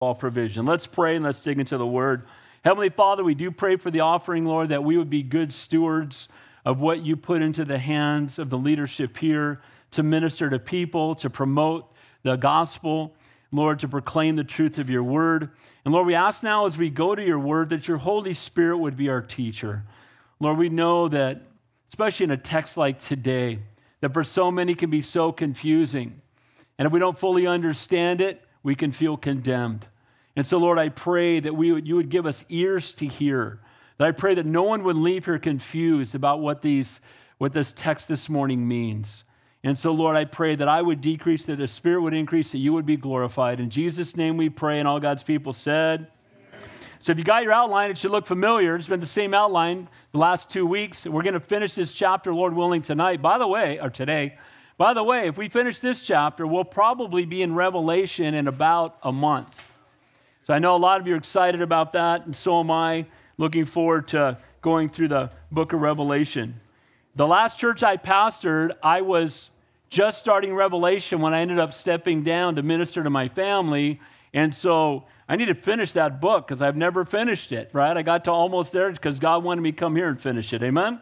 all provision. Let's pray and let's dig into the word. Heavenly Father, we do pray for the offering, Lord, that we would be good stewards of what you put into the hands of the leadership here to minister to people, to promote the gospel, Lord, to proclaim the truth of your word. And Lord, we ask now as we go to your word that your Holy Spirit would be our teacher. Lord, we know that, especially in a text like today, that for so many can be so confusing. And if we don't fully understand it, we can feel condemned. And so, Lord, I pray that we would, you would give us ears to hear. That I pray that no one would leave here confused about what, these, what this text this morning means. And so, Lord, I pray that I would decrease, that the Spirit would increase, that you would be glorified. In Jesus' name we pray, and all God's people said. So, if you got your outline, it should look familiar. It's been the same outline the last two weeks. We're going to finish this chapter, Lord willing, tonight. By the way, or today. By the way, if we finish this chapter, we'll probably be in Revelation in about a month. So I know a lot of you are excited about that, and so am I. Looking forward to going through the book of Revelation. The last church I pastored, I was just starting Revelation when I ended up stepping down to minister to my family. And so I need to finish that book because I've never finished it, right? I got to almost there because God wanted me to come here and finish it. Amen?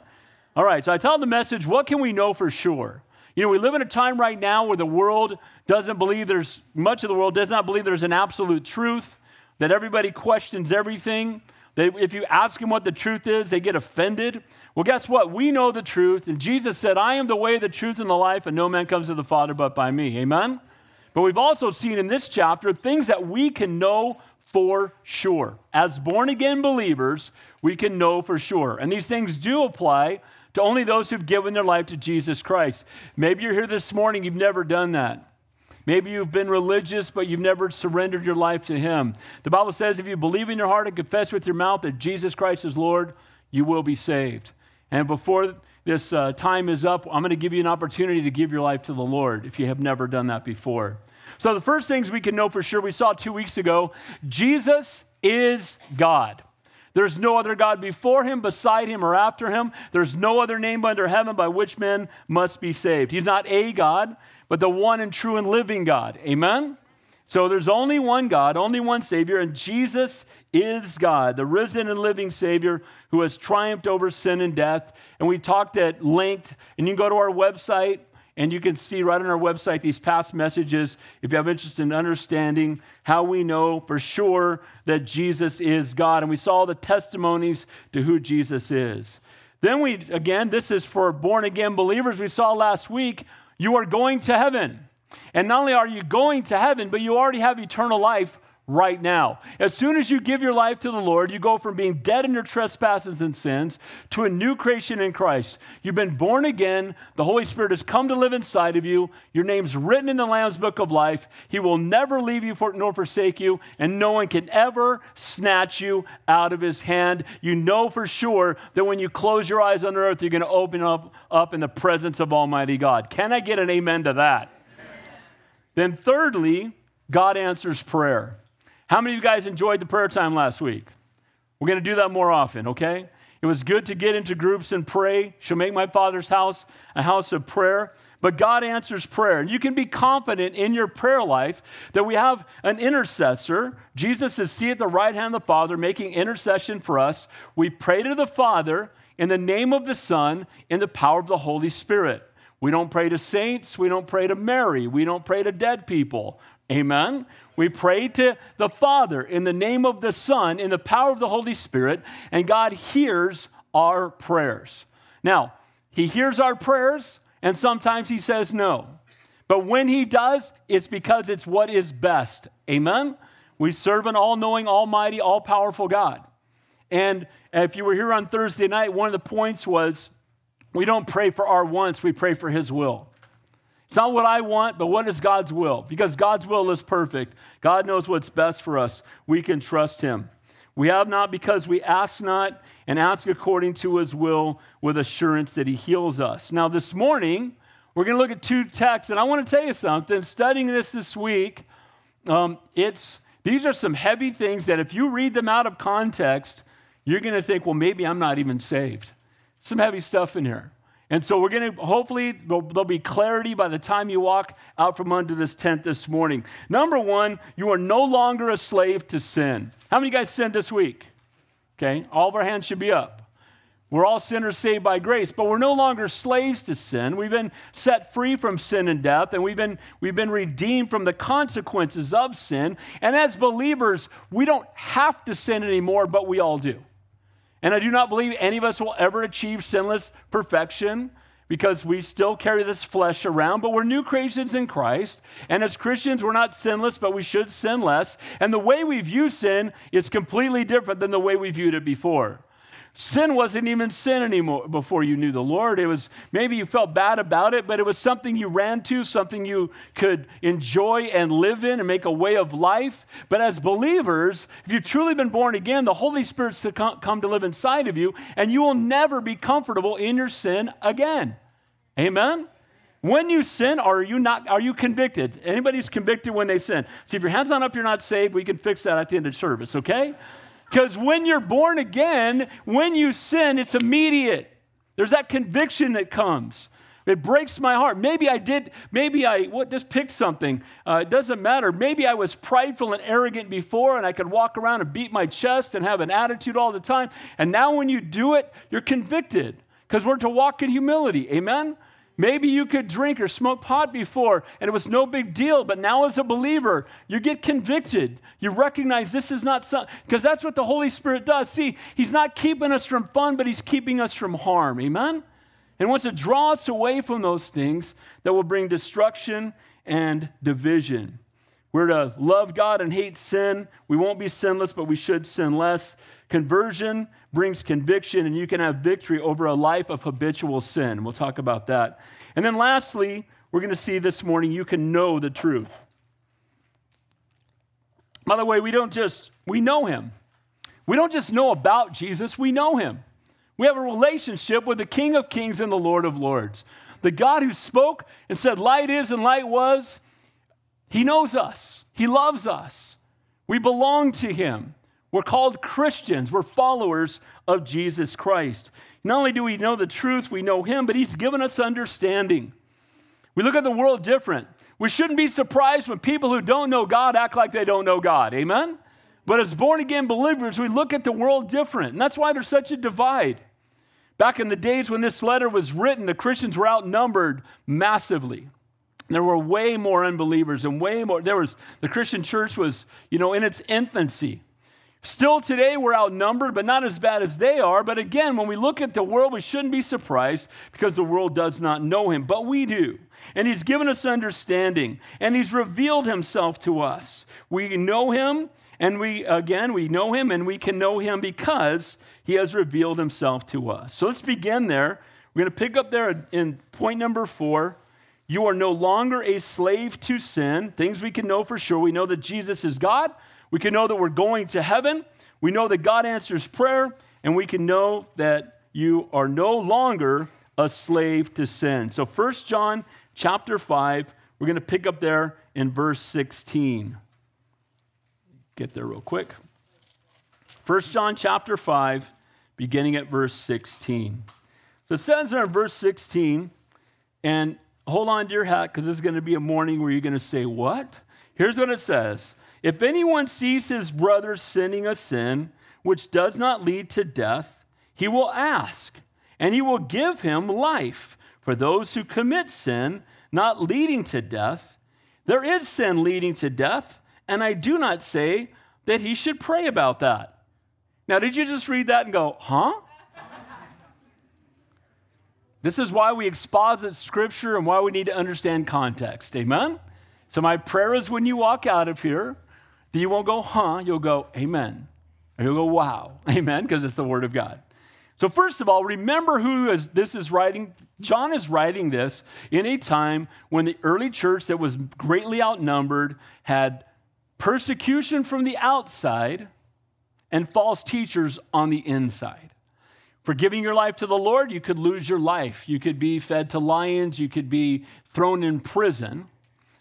All right, so I tell the message what can we know for sure? You know, we live in a time right now where the world doesn't believe there's, much of the world does not believe there's an absolute truth that everybody questions everything. That if you ask them what the truth is, they get offended. Well, guess what? We know the truth. And Jesus said, I am the way, the truth, and the life, and no man comes to the Father but by me. Amen? But we've also seen in this chapter things that we can know for sure. As born again believers, we can know for sure. And these things do apply to only those who've given their life to Jesus Christ. Maybe you're here this morning, you've never done that. Maybe you've been religious, but you've never surrendered your life to Him. The Bible says if you believe in your heart and confess with your mouth that Jesus Christ is Lord, you will be saved. And before this uh, time is up, I'm going to give you an opportunity to give your life to the Lord if you have never done that before. So, the first things we can know for sure, we saw two weeks ago Jesus is God. There's no other God before him, beside him, or after him. There's no other name under heaven by which men must be saved. He's not a God, but the one and true and living God. Amen? So there's only one God, only one Savior, and Jesus is God, the risen and living Savior who has triumphed over sin and death. And we talked at length, and you can go to our website and you can see right on our website these past messages if you have interest in understanding how we know for sure that Jesus is God. And we saw the testimonies to who Jesus is. Then we, again, this is for born again believers. We saw last week you are going to heaven. And not only are you going to heaven, but you already have eternal life right now. As soon as you give your life to the Lord, you go from being dead in your trespasses and sins to a new creation in Christ. You've been born again. The Holy Spirit has come to live inside of you. Your name's written in the Lamb's book of life. He will never leave you for, nor forsake you, and no one can ever snatch you out of his hand. You know for sure that when you close your eyes on earth, you're going to open up, up in the presence of Almighty God. Can I get an amen to that? Then, thirdly, God answers prayer. How many of you guys enjoyed the prayer time last week? We're going to do that more often, okay? It was good to get into groups and pray. She'll make my father's house a house of prayer. But God answers prayer. And you can be confident in your prayer life that we have an intercessor. Jesus is seated at the right hand of the Father, making intercession for us. We pray to the Father in the name of the Son, in the power of the Holy Spirit. We don't pray to saints. We don't pray to Mary. We don't pray to dead people. Amen. We pray to the Father in the name of the Son, in the power of the Holy Spirit, and God hears our prayers. Now, He hears our prayers, and sometimes He says no. But when He does, it's because it's what is best. Amen. We serve an all knowing, almighty, all powerful God. And if you were here on Thursday night, one of the points was we don't pray for our wants, we pray for His will. It's not what I want, but what is God's will? Because God's will is perfect. God knows what's best for us. We can trust Him. We have not because we ask not and ask according to His will with assurance that He heals us. Now, this morning, we're going to look at two texts, and I want to tell you something. Studying this this week, um, it's these are some heavy things that if you read them out of context, you're going to think, well, maybe I'm not even saved. Some heavy stuff in here. And so we're going to, hopefully, there'll, be clarity by the time you walk out from under this tent this morning. Number one, you are no longer a slave to sin. How many guys sinned this week? Okay, all of our hands should be up. We're all sinners saved by grace, but we're no longer slaves to sin. We've been set free from sin and death, and we've been, we've been redeemed from the consequences of sin. And as believers, we don't have to sin anymore, but we all do. And I do not believe any of us will ever achieve sinless perfection because we still carry this flesh around, but we're new creations in Christ. And as Christians, we're not sinless, but we should sin less. And the way we view sin is completely different than the way we viewed it before. Sin wasn't even sin anymore before you knew the Lord. It was maybe you felt bad about it, but it was something you ran to, something you could enjoy and live in and make a way of life. But as believers, if you've truly been born again, the Holy Spirit's to come to live inside of you, and you will never be comfortable in your sin again. Amen? When you sin, are you not are you convicted? Anybody's convicted when they sin. See, if your hand's not up, you're not saved. We can fix that at the end of service, okay? Because when you're born again, when you sin, it's immediate. There's that conviction that comes. It breaks my heart. Maybe I did, maybe I what, just picked something. Uh, it doesn't matter. Maybe I was prideful and arrogant before, and I could walk around and beat my chest and have an attitude all the time. And now when you do it, you're convicted because we're to walk in humility. Amen? Maybe you could drink or smoke pot before and it was no big deal, but now as a believer, you get convicted. You recognize this is not something, because that's what the Holy Spirit does. See, He's not keeping us from fun, but He's keeping us from harm. Amen? And wants to draw us away from those things that will bring destruction and division. We're to love God and hate sin. We won't be sinless, but we should sin less. Conversion brings conviction, and you can have victory over a life of habitual sin. We'll talk about that. And then lastly, we're going to see this morning you can know the truth. By the way, we don't just, we know him. We don't just know about Jesus, we know him. We have a relationship with the King of Kings and the Lord of Lords. The God who spoke and said, Light is and light was, he knows us, he loves us. We belong to him. We're called Christians. We're followers of Jesus Christ. Not only do we know the truth, we know Him, but He's given us understanding. We look at the world different. We shouldn't be surprised when people who don't know God act like they don't know God. Amen? But as born again believers, we look at the world different. And that's why there's such a divide. Back in the days when this letter was written, the Christians were outnumbered massively. There were way more unbelievers and way more. There was the Christian church was, you know, in its infancy. Still today, we're outnumbered, but not as bad as they are. But again, when we look at the world, we shouldn't be surprised because the world does not know him, but we do. And he's given us understanding, and he's revealed himself to us. We know him, and we, again, we know him, and we can know him because he has revealed himself to us. So let's begin there. We're going to pick up there in point number four. You are no longer a slave to sin. Things we can know for sure. We know that Jesus is God. We can know that we're going to heaven. We know that God answers prayer, and we can know that you are no longer a slave to sin. So 1 John chapter 5, we're going to pick up there in verse 16. Get there real quick. 1 John chapter 5, beginning at verse 16. So it says there in verse 16, and hold on to your hat because this is going to be a morning where you're going to say, What? Here's what it says if anyone sees his brother sinning a sin which does not lead to death, he will ask, and he will give him life. For those who commit sin not leading to death, there is sin leading to death, and I do not say that he should pray about that. Now, did you just read that and go, huh? This is why we exposit scripture and why we need to understand context. Amen? So, my prayer is when you walk out of here, that you won't go, huh, you'll go, amen. Or you'll go, wow, amen, because it's the word of God. So, first of all, remember who is, this is writing. John is writing this in a time when the early church that was greatly outnumbered had persecution from the outside and false teachers on the inside. For giving your life to the Lord, you could lose your life. You could be fed to lions, you could be thrown in prison.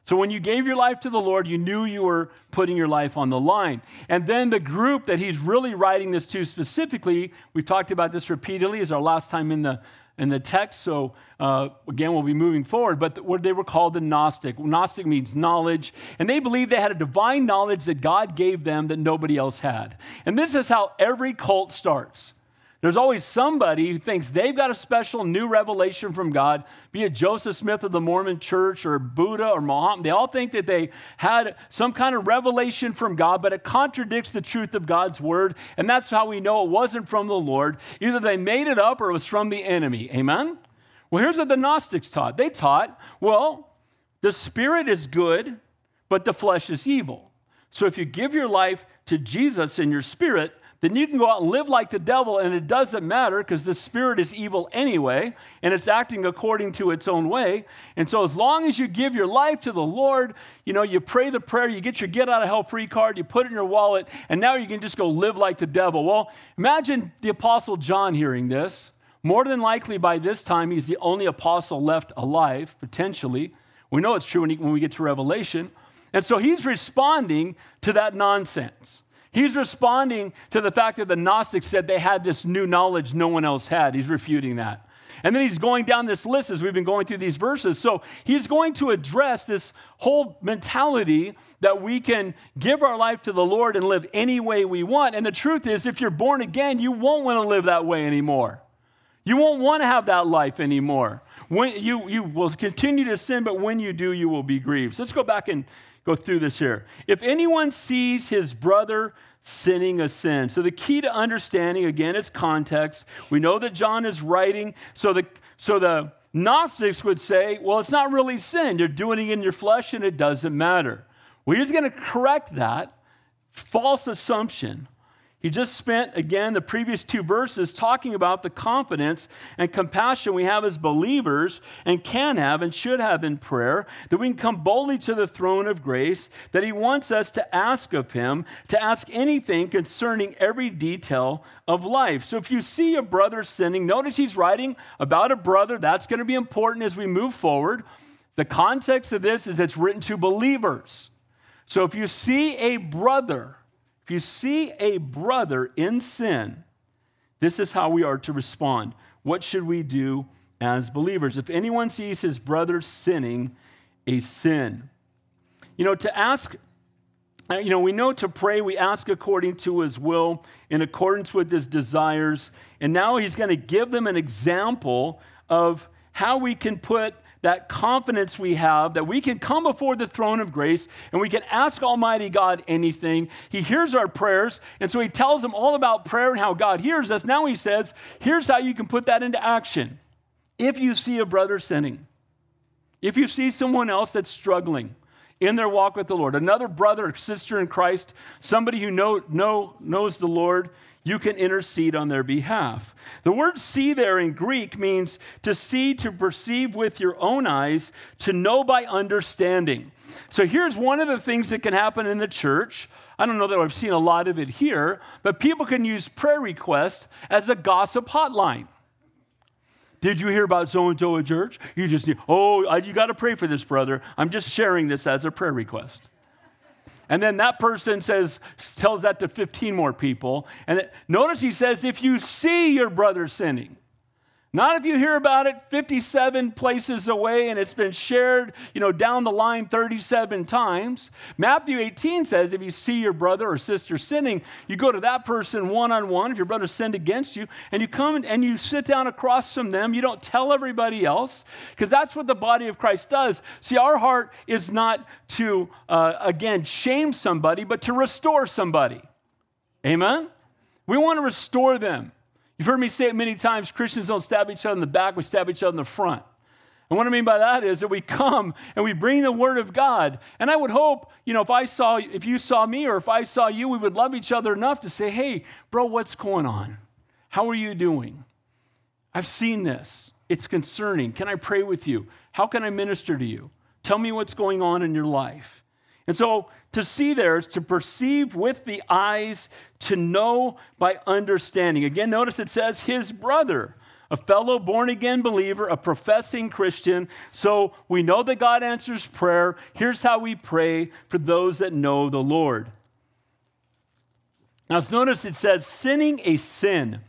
So when you gave your life to the Lord, you knew you were putting your life on the line. And then the group that he's really writing this to specifically, we've talked about this repeatedly, is our last time in the in the text. So, uh, again, we'll be moving forward. But what they were called the Gnostic. Gnostic means knowledge. And they believed they had a divine knowledge that God gave them that nobody else had. And this is how every cult starts. There's always somebody who thinks they've got a special new revelation from God, be it Joseph Smith of the Mormon church or Buddha or Muhammad. They all think that they had some kind of revelation from God, but it contradicts the truth of God's word. And that's how we know it wasn't from the Lord. Either they made it up or it was from the enemy. Amen? Well, here's what the Gnostics taught they taught, well, the spirit is good, but the flesh is evil. So if you give your life to Jesus in your spirit, then you can go out and live like the devil, and it doesn't matter because the spirit is evil anyway, and it's acting according to its own way. And so, as long as you give your life to the Lord, you know, you pray the prayer, you get your get out of hell free card, you put it in your wallet, and now you can just go live like the devil. Well, imagine the Apostle John hearing this. More than likely, by this time, he's the only apostle left alive, potentially. We know it's true when, he, when we get to Revelation. And so he's responding to that nonsense. He's responding to the fact that the Gnostics said they had this new knowledge no one else had. He's refuting that. And then he's going down this list as we've been going through these verses. So he's going to address this whole mentality that we can give our life to the Lord and live any way we want. And the truth is, if you're born again, you won't want to live that way anymore. You won't want to have that life anymore. When you, you will continue to sin, but when you do, you will be grieved. So let's go back and go through this here. If anyone sees his brother sinning a sin. So the key to understanding, again, is context. We know that John is writing, so the, so the Gnostics would say, well, it's not really sin. You're doing it in your flesh and it doesn't matter. We're just going to correct that false assumption he just spent, again, the previous two verses talking about the confidence and compassion we have as believers and can have and should have in prayer, that we can come boldly to the throne of grace, that He wants us to ask of Him, to ask anything concerning every detail of life. So if you see a brother sinning, notice he's writing about a brother. That's going to be important as we move forward. The context of this is it's written to believers. So if you see a brother, if you see a brother in sin, this is how we are to respond. What should we do as believers? If anyone sees his brother sinning a sin, you know, to ask, uh, you know, we know to pray, we ask according to his will, in accordance with his desires. And now he's going to give them an example of how we can put that confidence we have that we can come before the throne of grace and we can ask Almighty God anything. He hears our prayers, and so He tells them all about prayer and how God hears us. Now He says, here's how you can put that into action. If you see a brother sinning, if you see someone else that's struggling, in their walk with the Lord, another brother or sister in Christ, somebody who know, know, knows the Lord, you can intercede on their behalf. The word see there in Greek means to see, to perceive with your own eyes, to know by understanding. So here's one of the things that can happen in the church. I don't know that I've seen a lot of it here, but people can use prayer requests as a gossip hotline. Did you hear about so and so at church? You just need, oh, you got to pray for this brother. I'm just sharing this as a prayer request. And then that person says, tells that to 15 more people. And notice he says, if you see your brother sinning, not if you hear about it 57 places away and it's been shared, you know, down the line 37 times. Matthew 18 says if you see your brother or sister sinning, you go to that person one on one if your brother sinned against you and you come and you sit down across from them. You don't tell everybody else because that's what the body of Christ does. See, our heart is not to uh, again shame somebody, but to restore somebody. Amen. We want to restore them. You've heard me say it many times Christians don't stab each other in the back, we stab each other in the front. And what I mean by that is that we come and we bring the word of God. And I would hope, you know, if I saw, if you saw me or if I saw you, we would love each other enough to say, hey, bro, what's going on? How are you doing? I've seen this. It's concerning. Can I pray with you? How can I minister to you? Tell me what's going on in your life. And so to see there is to perceive with the eyes, to know by understanding. Again, notice it says his brother, a fellow born again believer, a professing Christian. So we know that God answers prayer. Here's how we pray for those that know the Lord. Now, notice it says sinning a sin.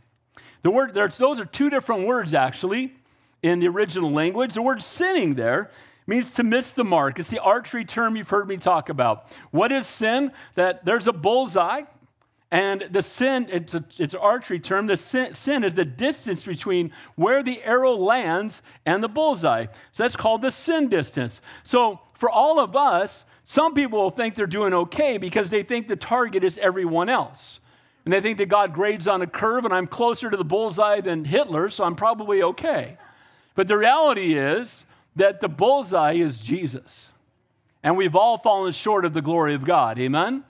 The word, those are two different words actually. in the original language. The word sinning there means to miss the mark. It's the archery term you've heard me talk about. What is sin? That there's a bullseye, and the sin, it's, a, it's an archery term. The sin, sin is the distance between where the arrow lands and the bullseye. So that's called the sin distance. So for all of us, some people will think they're doing okay because they think the target is everyone else. And they think that God grades on a curve and I'm closer to the bullseye than Hitler, so I'm probably okay. But the reality is that the bullseye is Jesus. And we've all fallen short of the glory of God. Amen?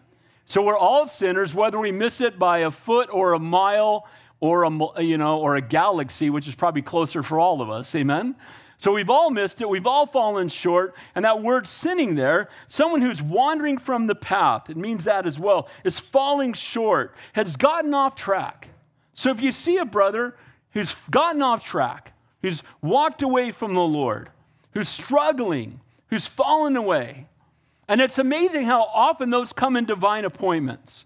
So we're all sinners, whether we miss it by a foot or a mile or a, you know, or a galaxy, which is probably closer for all of us. Amen? So we've all missed it. We've all fallen short. And that word sinning there, someone who's wandering from the path, it means that as well, is falling short, has gotten off track. So if you see a brother who's gotten off track, who's walked away from the Lord, who's struggling, who's fallen away. And it's amazing how often those come in divine appointments.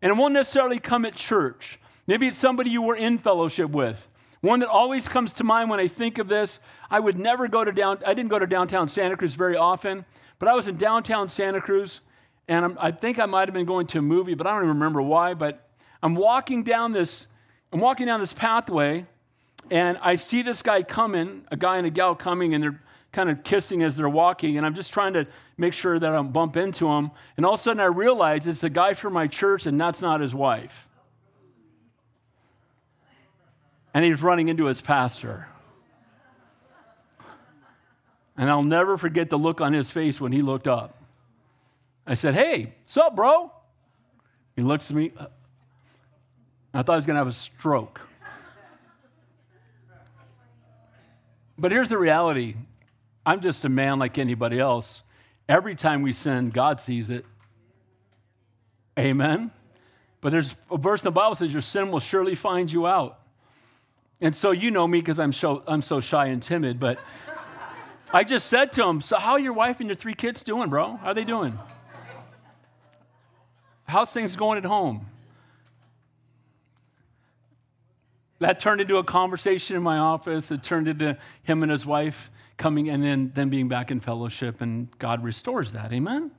And it won't necessarily come at church. Maybe it's somebody you were in fellowship with. One that always comes to mind when I think of this, I would never go to down, I didn't go to downtown Santa Cruz very often, but I was in downtown Santa Cruz, and I'm, i think I might have been going to a movie, but I don't even remember why. But I'm walking down this, I'm walking down this pathway, and I see this guy coming, a guy and a gal coming, and they're kind of kissing as they're walking, and I'm just trying to make sure that I don't bump into him. And all of a sudden, I realize it's a guy from my church, and that's not his wife. And he's running into his pastor. And I'll never forget the look on his face when he looked up. I said, Hey, what's up, bro? He looks at me. I thought he was going to have a stroke. But here's the reality I'm just a man like anybody else. Every time we sin, God sees it. Amen. But there's a verse in the Bible says your sin will surely find you out. And so you know me because I'm so, I'm so shy and timid, but I just said to him, So, how your wife and your three kids doing, bro? How are they doing? How's things going at home? That turned into a conversation in my office. It turned into him and his wife coming and then, then being back in fellowship, and God restores that. Amen?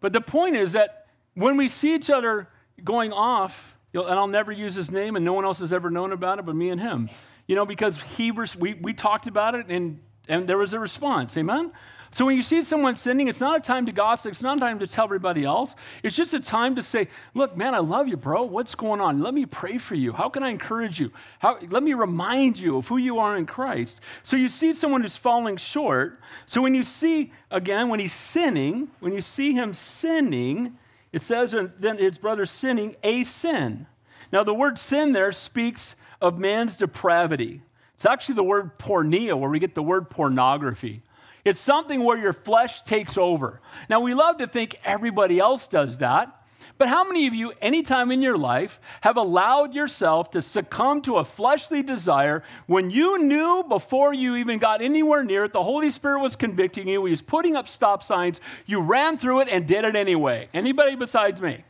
But the point is that when we see each other going off, and I'll never use his name, and no one else has ever known about it but me and him, you know, because he we, we talked about it and, and there was a response. Amen? So when you see someone sinning, it's not a time to gossip, it's not a time to tell everybody else. It's just a time to say, Look, man, I love you, bro. What's going on? Let me pray for you. How can I encourage you? How, let me remind you of who you are in Christ. So you see someone who's falling short. So when you see, again, when he's sinning, when you see him sinning, it says, then his brother sinning a sin. Now, the word sin there speaks of man's depravity. It's actually the word porneia, where we get the word pornography. It's something where your flesh takes over. Now, we love to think everybody else does that. But how many of you, anytime in your life, have allowed yourself to succumb to a fleshly desire when you knew before you even got anywhere near it, the Holy Spirit was convicting you, He was putting up stop signs, you ran through it and did it anyway? Anybody besides me?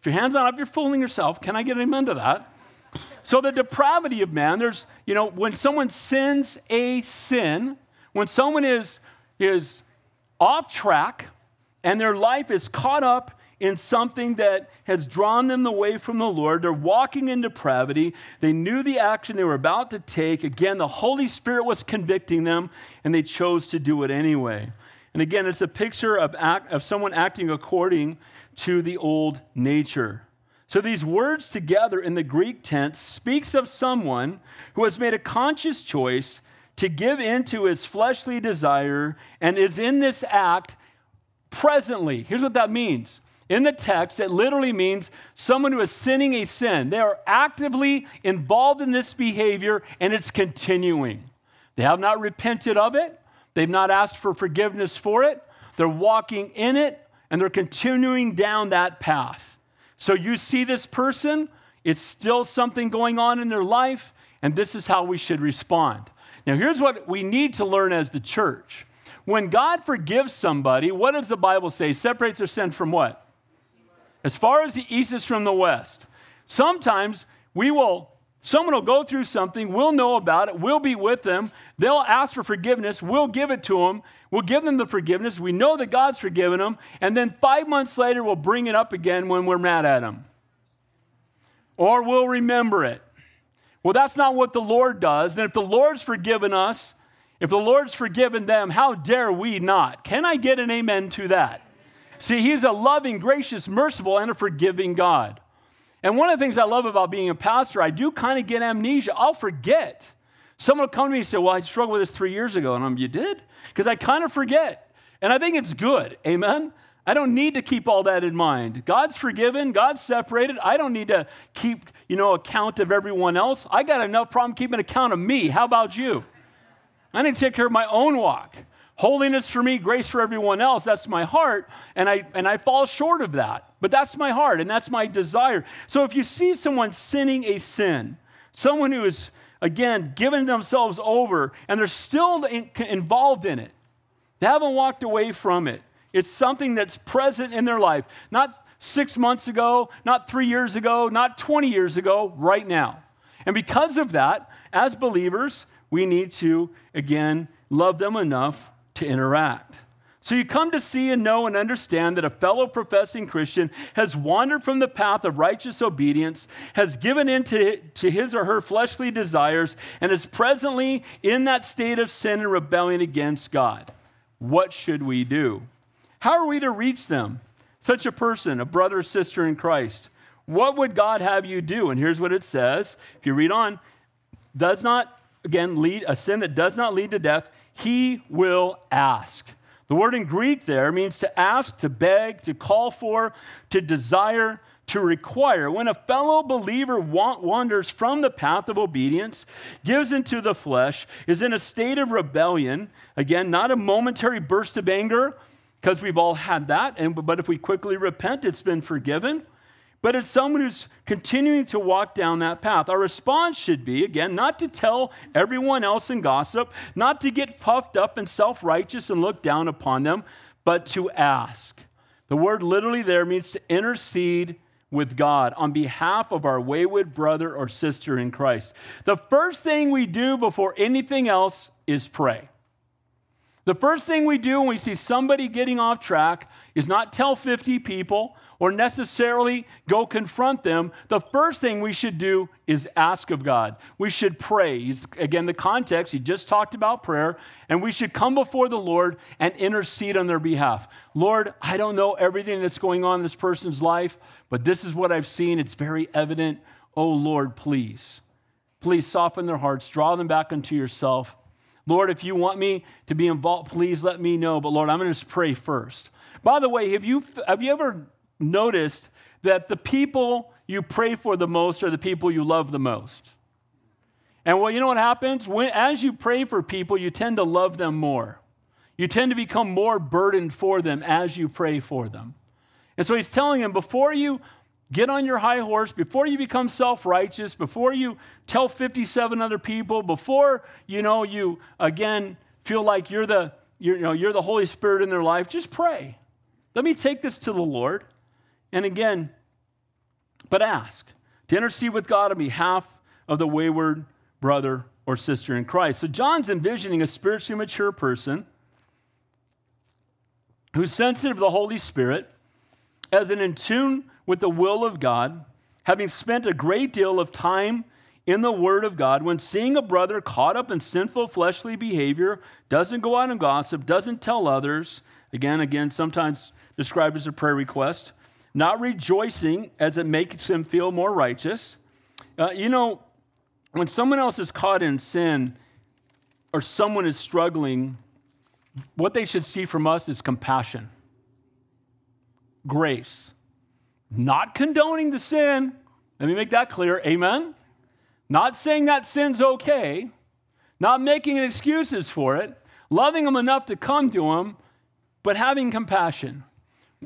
If your hand's not up, you're fooling yourself. Can I get an amen to that? So the depravity of man, there's, you know, when someone sins a sin, when someone is, is off track and their life is caught up in something that has drawn them away from the Lord. They're walking in depravity. They knew the action they were about to take. Again, the Holy Spirit was convicting them, and they chose to do it anyway. And again, it's a picture of, act, of someone acting according to the old nature. So these words together in the Greek tense speaks of someone who has made a conscious choice to give in to his fleshly desire and is in this act presently. Here's what that means. In the text, it literally means someone who is sinning a sin. They are actively involved in this behavior and it's continuing. They have not repented of it, they've not asked for forgiveness for it. They're walking in it and they're continuing down that path. So you see this person, it's still something going on in their life, and this is how we should respond. Now, here's what we need to learn as the church. When God forgives somebody, what does the Bible say? Separates their sin from what? As far as the east is from the west. Sometimes we will Someone will go through something, we'll know about it, we'll be with them, they'll ask for forgiveness, we'll give it to them, we'll give them the forgiveness, we know that God's forgiven them, and then five months later we'll bring it up again when we're mad at them. Or we'll remember it. Well, that's not what the Lord does. And if the Lord's forgiven us, if the Lord's forgiven them, how dare we not? Can I get an amen to that? See, He's a loving, gracious, merciful, and a forgiving God. And one of the things I love about being a pastor, I do kind of get amnesia. I'll forget. Someone will come to me and say, Well, I struggled with this three years ago. And I'm, You did? Because I kind of forget. And I think it's good. Amen? I don't need to keep all that in mind. God's forgiven, God's separated. I don't need to keep, you know, account of everyone else. I got enough problem keeping account of me. How about you? I need to take care of my own walk. Holiness for me, grace for everyone else. That's my heart. And I, and I fall short of that. But that's my heart and that's my desire. So if you see someone sinning a sin, someone who is, again, giving themselves over and they're still in, involved in it, they haven't walked away from it. It's something that's present in their life. Not six months ago, not three years ago, not 20 years ago, right now. And because of that, as believers, we need to, again, love them enough to interact. So you come to see and know and understand that a fellow professing Christian has wandered from the path of righteous obedience, has given in to, to his or her fleshly desires, and is presently in that state of sin and rebellion against God. What should we do? How are we to reach them? Such a person, a brother or sister in Christ. What would God have you do? And here's what it says. If you read on, does not, again, lead a sin that does not lead to death he will ask. The word in Greek there means to ask, to beg, to call for, to desire, to require. When a fellow believer wanders from the path of obedience, gives into the flesh, is in a state of rebellion, again, not a momentary burst of anger, because we've all had that, and, but if we quickly repent, it's been forgiven but it's someone who's continuing to walk down that path. Our response should be, again, not to tell everyone else and gossip, not to get puffed up and self righteous and look down upon them, but to ask. The word literally there means to intercede with God on behalf of our wayward brother or sister in Christ. The first thing we do before anything else is pray. The first thing we do when we see somebody getting off track is not tell 50 people or necessarily go confront them, the first thing we should do is ask of God. We should pray. Again, the context, he just talked about prayer, and we should come before the Lord and intercede on their behalf. Lord, I don't know everything that's going on in this person's life, but this is what I've seen. It's very evident. Oh, Lord, please. Please soften their hearts, draw them back unto yourself. Lord, if you want me to be involved, please let me know. But Lord, I'm going to pray first. By the way, have you, have you ever noticed that the people you pray for the most are the people you love the most. And well, you know what happens? When, as you pray for people, you tend to love them more. You tend to become more burdened for them as you pray for them. And so he's telling him before you get on your high horse, before you become self righteous, before you tell 57 other people, before you know you again feel like you're the, you're, you know, you're the Holy Spirit in their life, just pray. Let me take this to the Lord. And again, but ask to intercede with God on behalf of the wayward brother or sister in Christ. So John's envisioning a spiritually mature person who's sensitive to the Holy Spirit, as an in tune with the will of God, having spent a great deal of time in the Word of God, when seeing a brother caught up in sinful fleshly behavior, doesn't go out and gossip, doesn't tell others, again, again, sometimes described as a prayer request, not rejoicing as it makes him feel more righteous. Uh, you know, when someone else is caught in sin or someone is struggling, what they should see from us is compassion, grace, not condoning the sin. Let me make that clear. Amen. Not saying that sin's okay, not making excuses for it, loving them enough to come to them, but having compassion.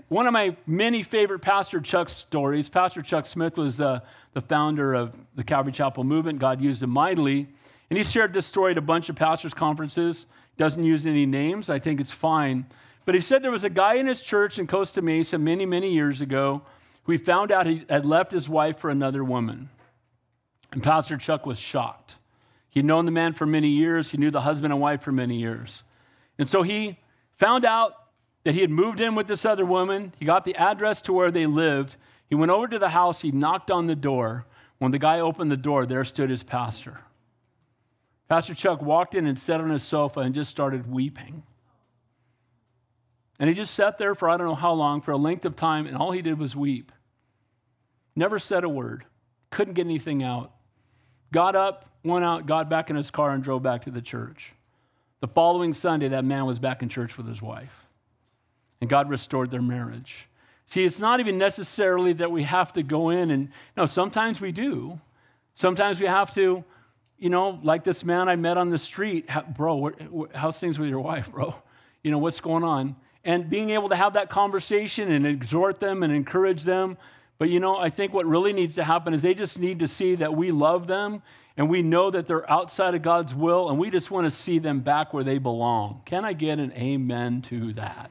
One of my many favorite Pastor Chuck stories, Pastor Chuck Smith was uh, the founder of the Calvary Chapel movement. God used him mightily. And he shared this story at a bunch of pastors' conferences. Doesn't use any names. I think it's fine. But he said there was a guy in his church in Costa Mesa many, many years ago who he found out he had left his wife for another woman. And Pastor Chuck was shocked. He'd known the man for many years, he knew the husband and wife for many years. And so he found out that he had moved in with this other woman. He got the address to where they lived. He went over to the house, he knocked on the door. When the guy opened the door, there stood his pastor. Pastor Chuck walked in and sat on his sofa and just started weeping. And he just sat there for I don't know how long, for a length of time, and all he did was weep. Never said a word, couldn't get anything out. Got up, went out, got back in his car, and drove back to the church. The following Sunday, that man was back in church with his wife, and God restored their marriage. See, it's not even necessarily that we have to go in and, no, sometimes we do. Sometimes we have to, you know, like this man I met on the street, bro, how's things with your wife, bro? You know, what's going on? And being able to have that conversation and exhort them and encourage them. But, you know, I think what really needs to happen is they just need to see that we love them and we know that they're outside of God's will and we just want to see them back where they belong. Can I get an amen to that?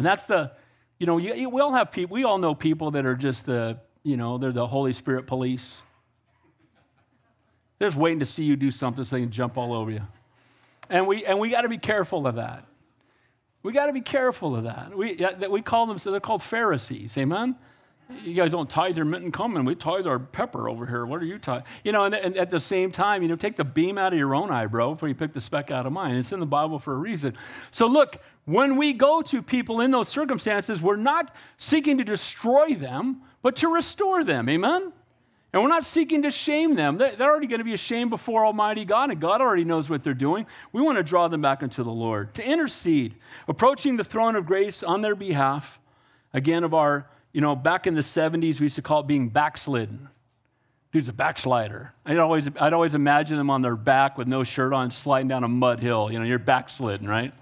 And that's the, you know, you, we all have people, we all know people that are just the, you know, they're the Holy Spirit police. They're just waiting to see you do something so they can jump all over you. And we, and we got to be careful of that. We got to be careful of that. We, we call them, so they're called Pharisees. Amen? You guys don't tithe your mint and cumin. We tithe our pepper over here. What are you tithe? You know, and, and, at the same time, you know, take the beam out of your own eye, bro, before you pick the speck out of mine. It's in the Bible for a reason. So look, when we go to people in those circumstances, we're not seeking to destroy them, but to restore them. Amen? And we're not seeking to shame them. They're already going to be ashamed before Almighty God, and God already knows what they're doing. We want to draw them back into the Lord, to intercede, approaching the throne of grace on their behalf, again, of our, you know, back in the 70s, we used to call it being backslidden. Dude's a backslider. I'd always, I'd always imagine them on their back with no shirt on, sliding down a mud hill. You know, you're backslidden, right?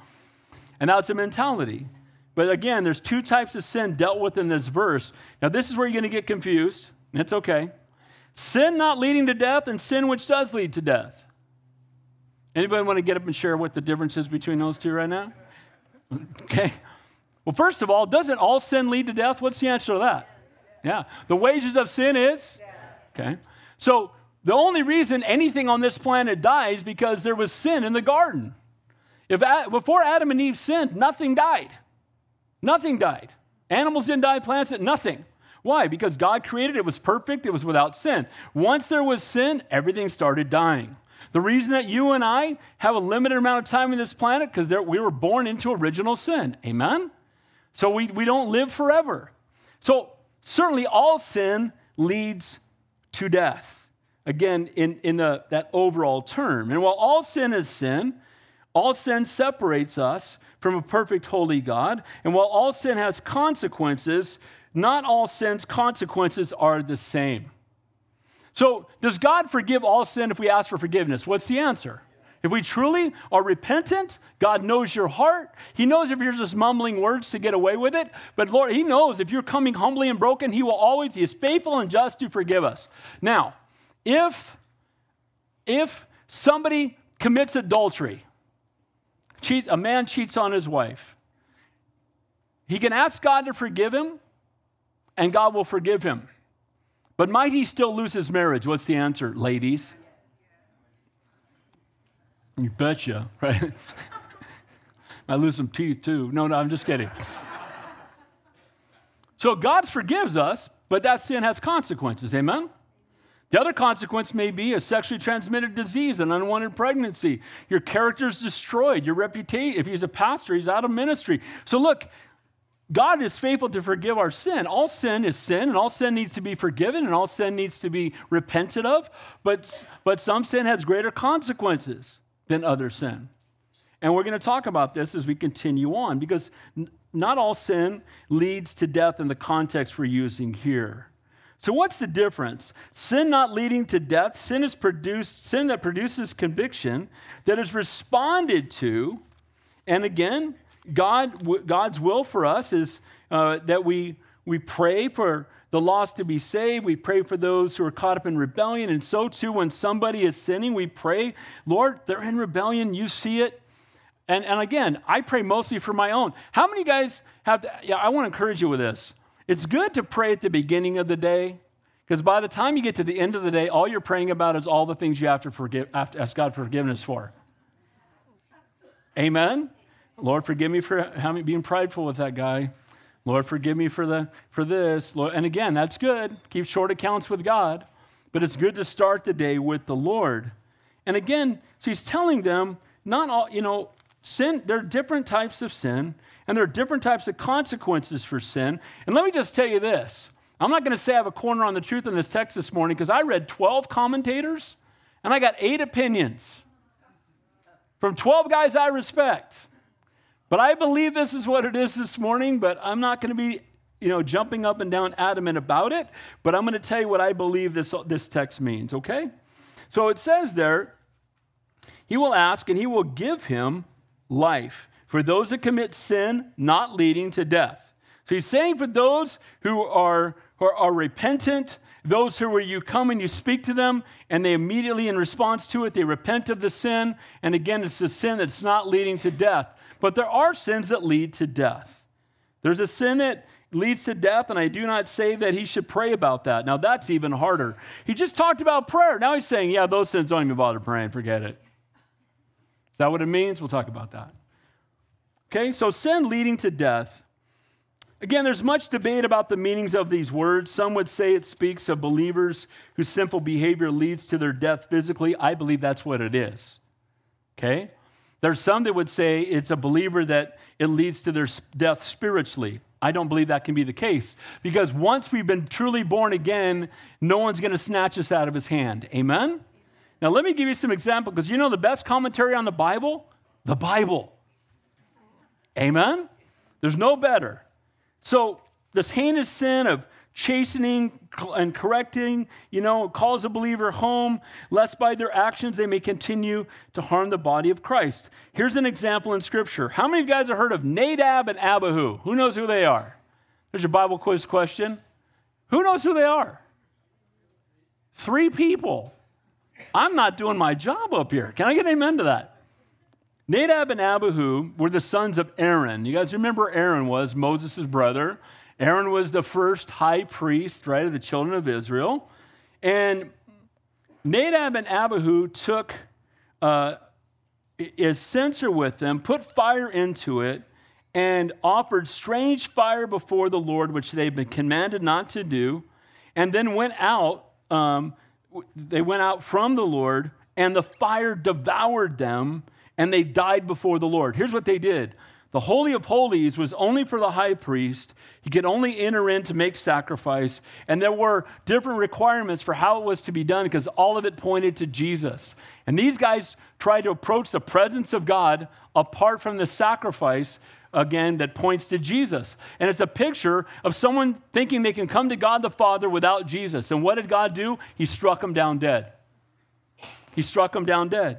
And that's a mentality. But again, there's two types of sin dealt with in this verse. Now, this is where you're going to get confused. and it's okay. Sin not leading to death and sin which does lead to death. Anybody want to get up and share what the difference is between those two right now? Okay. Well, first of all, doesn't all sin lead to death? What's the answer to that? Yeah. The wages of sin is? Okay. So the only reason anything on this planet dies because there was sin in the garden. If before Adam and Eve sinned, nothing died. Nothing died. Animals didn't die, plants didn't, nothing. Why? Because God created it, was perfect, it was without sin. Once there was sin, everything started dying. The reason that you and I have a limited amount of time on this planet, because we were born into original sin. Amen? So we, we don't live forever. So certainly all sin leads to death. Again, in, in the, that overall term. And while all sin is sin, all sin separates us from a perfect, holy God. And while all sin has consequences, not all sin's consequences are the same. So, does God forgive all sin if we ask for forgiveness? What's the answer? If we truly are repentant, God knows your heart. He knows if you're just mumbling words to get away with it. But Lord, He knows if you're coming humbly and broken, He will always, He is faithful and just to forgive us. Now, if if somebody commits adultery, cheat, a man cheats on his wife, he can ask God to forgive him, and God will forgive him. But might he still lose his marriage? What's the answer, ladies? You betcha, right? I lose some teeth too. No, no, I'm just kidding. so God forgives us, but that sin has consequences. Amen? The other consequence may be a sexually transmitted disease, an unwanted pregnancy. Your character's destroyed. Your reputation, if he's a pastor, he's out of ministry. So look, God is faithful to forgive our sin. All sin is sin, and all sin needs to be forgiven, and all sin needs to be repented of. But, but some sin has greater consequences than other sin. And we're going to talk about this as we continue on, because not all sin leads to death in the context we're using here. So what's the difference? Sin not leading to death, sin is produced, sin that produces conviction that is responded to, and again, God, God's will for us is uh, that we, we pray for the lost to be saved. We pray for those who are caught up in rebellion. And so, too, when somebody is sinning, we pray, Lord, they're in rebellion. You see it. And, and again, I pray mostly for my own. How many guys have to? Yeah, I want to encourage you with this. It's good to pray at the beginning of the day Because by the time you get to the end of the day, all you're praying about is all the things you have to forgive, have to ask God forgiveness for. Amen? Lord, forgive me for having, being prideful with that guy. Lord, forgive me for, the, for this. Lord, and again, that's good. Keep short accounts with God. But it's good to start the day with the Lord. And again, she's telling them, not all, you know, sin, there are different types of sin, and there are different types of consequences for sin. And let me just tell you this I'm not going to say I have a corner on the truth in this text this morning because I read 12 commentators and I got eight opinions from 12 guys I respect. But I believe this is what it is this morning, but I'm not going to be, you know, jumping up and down adamant about it, but I'm going to tell you what I believe this, this text means, okay? So it says there, he will ask and he will give him life for those that commit sin not leading to death. So he's saying for those who are, who are, repentant, those who where you come and you speak to them and they immediately in response to it they repent of the sin and again it's a sin that's not leading to death but there are sins that lead to death. There's a sin that leads to death, and I do not say that he should pray about that. Now, that's even harder. He just talked about prayer. Now he's saying, yeah, those sins don't even bother praying, forget it. Is that what it means? We'll talk about that. Okay, so sin leading to death. Again, there's much debate about the meanings of these words. Some would say it speaks of believers whose sinful behavior leads to their death physically. I believe that's what it is. Okay? There's some that would say it's a believer that it leads to their death spiritually. I don't believe that can be the case because once we've been truly born again, no one's going to snatch us out of his hand. Amen? Now, let me give you some examples because you know the best commentary on the Bible? The Bible. Amen? There's no better. So, this heinous sin of chastening and correcting, you know, calls a believer home, lest by their actions they may continue to harm the body of Christ. Here's an example in Scripture. How many of you guys have heard of Nadab and Abihu? Who knows who they are? There's your Bible quiz question. Who knows who they are? Three people. I'm not doing my job up here. Can I get amen to that? Nadab and Abihu were the sons of Aaron. You guys remember Aaron was Moses' brother. Aaron was the first high priest, right, of the children of Israel. And Nadab and Abihu took uh, a censer with them, put fire into it, and offered strange fire before the Lord, which they've been commanded not to do, and then went out. Um, they went out from the Lord, and the fire devoured them, and they died before the Lord. Here's what they did the Holy of Holies was only for the high priest. He could only enter in to make sacrifice. And there were different requirements for how it was to be done because all of it pointed to Jesus. And these guys tried to approach the presence of God apart from the sacrifice, again, that points to Jesus. And it's a picture of someone thinking they can come to God the Father without Jesus. And what did God do? He struck them down dead. He struck them down dead.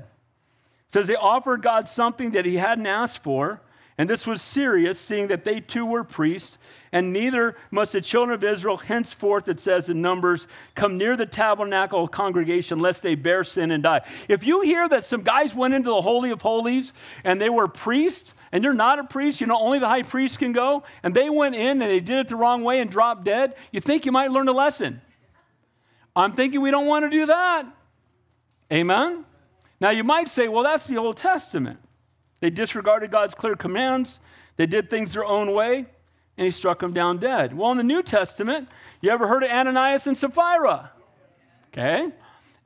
It says they offered God something that he hadn't asked for. And this was serious, seeing that they too were priests, and neither must the children of Israel henceforth, it says in Numbers, come near the tabernacle congregation lest they bear sin and die. If you hear that some guys went into the Holy of Holies and they were priests, and you're not a priest, you know, only the high priest can go, and they went in and they did it the wrong way and dropped dead, you think you might learn a lesson. I'm thinking we don't want to do that. Amen? Now you might say, well, that's the Old Testament. They disregarded God's clear commands. They did things their own way, and he struck them down dead. Well, in the New Testament, you ever heard of Ananias and Sapphira? Okay.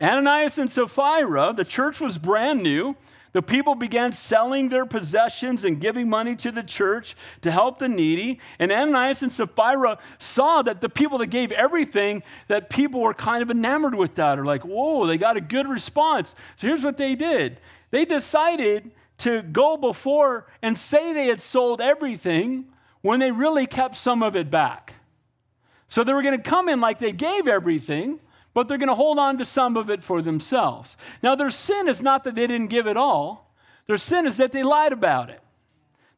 Ananias and Sapphira, the church was brand new. The people began selling their possessions and giving money to the church to help the needy. And Ananias and Sapphira saw that the people that gave everything, that people were kind of enamored with that, or like, whoa, they got a good response. So here's what they did they decided to go before and say they had sold everything when they really kept some of it back. So they were going to come in like they gave everything, but they're going to hold on to some of it for themselves. Now, their sin is not that they didn't give it all, their sin is that they lied about it.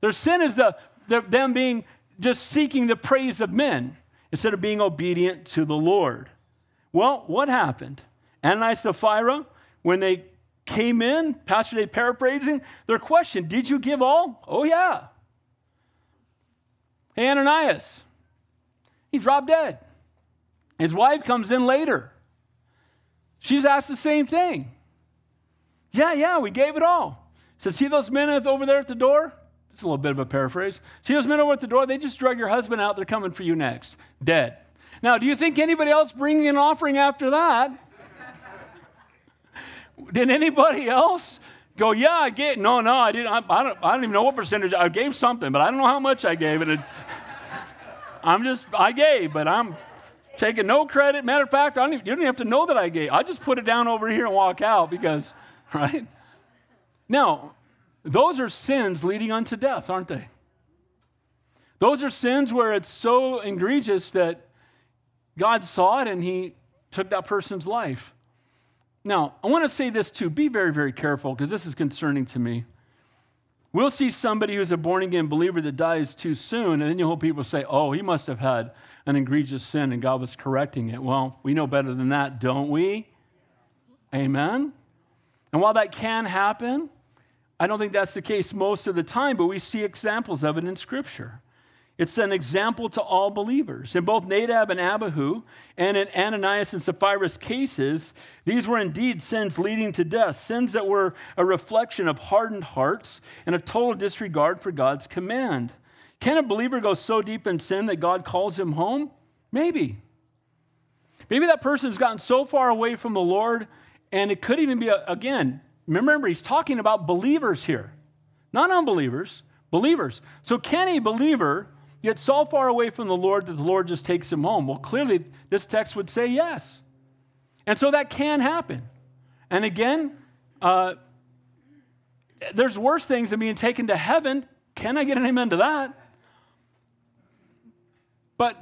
Their sin is the, the, them being just seeking the praise of men instead of being obedient to the Lord. Well, what happened? Ananias and Sapphira, when they came in, Pastor Dave paraphrasing, their question, Did you give all? Oh, yeah. Hey, Ananias, he dropped dead. His wife comes in later. She's asked the same thing. Yeah, yeah, we gave it all. Said, see those men over there at the door? It's a little bit of a paraphrase. See those men over at the door? They just drug your husband out. They're coming for you next. Dead. Now, do you think anybody else bringing an offering after that? Did anybody else go, yeah, I get, No, no, I didn't. I, I, don't, I don't even know what percentage. I gave something, but I don't know how much I gave. And it, I'm just, I gave, but I'm taking no credit. Matter of fact, I don't even, you don't have to know that I gave. I just put it down over here and walk out because, right? Now, those are sins leading unto death, aren't they? Those are sins where it's so egregious that God saw it and he took that person's life. Now, I want to say this too. Be very, very careful because this is concerning to me. We'll see somebody who's a born again believer that dies too soon, and then you'll hear people say, oh, he must have had an egregious sin and God was correcting it. Well, we know better than that, don't we? Amen? And while that can happen, I don't think that's the case most of the time, but we see examples of it in Scripture. It's an example to all believers. In both Nadab and Abihu, and in Ananias and Sapphira's cases, these were indeed sins leading to death, sins that were a reflection of hardened hearts and a total disregard for God's command. Can a believer go so deep in sin that God calls him home? Maybe. Maybe that person has gotten so far away from the Lord, and it could even be, a, again, remember, he's talking about believers here, not unbelievers, believers. So, can a believer get so far away from the Lord that the Lord just takes him home? Well, clearly, this text would say yes. And so that can happen. And again, uh, there's worse things than being taken to heaven. Can I get an amen to that? But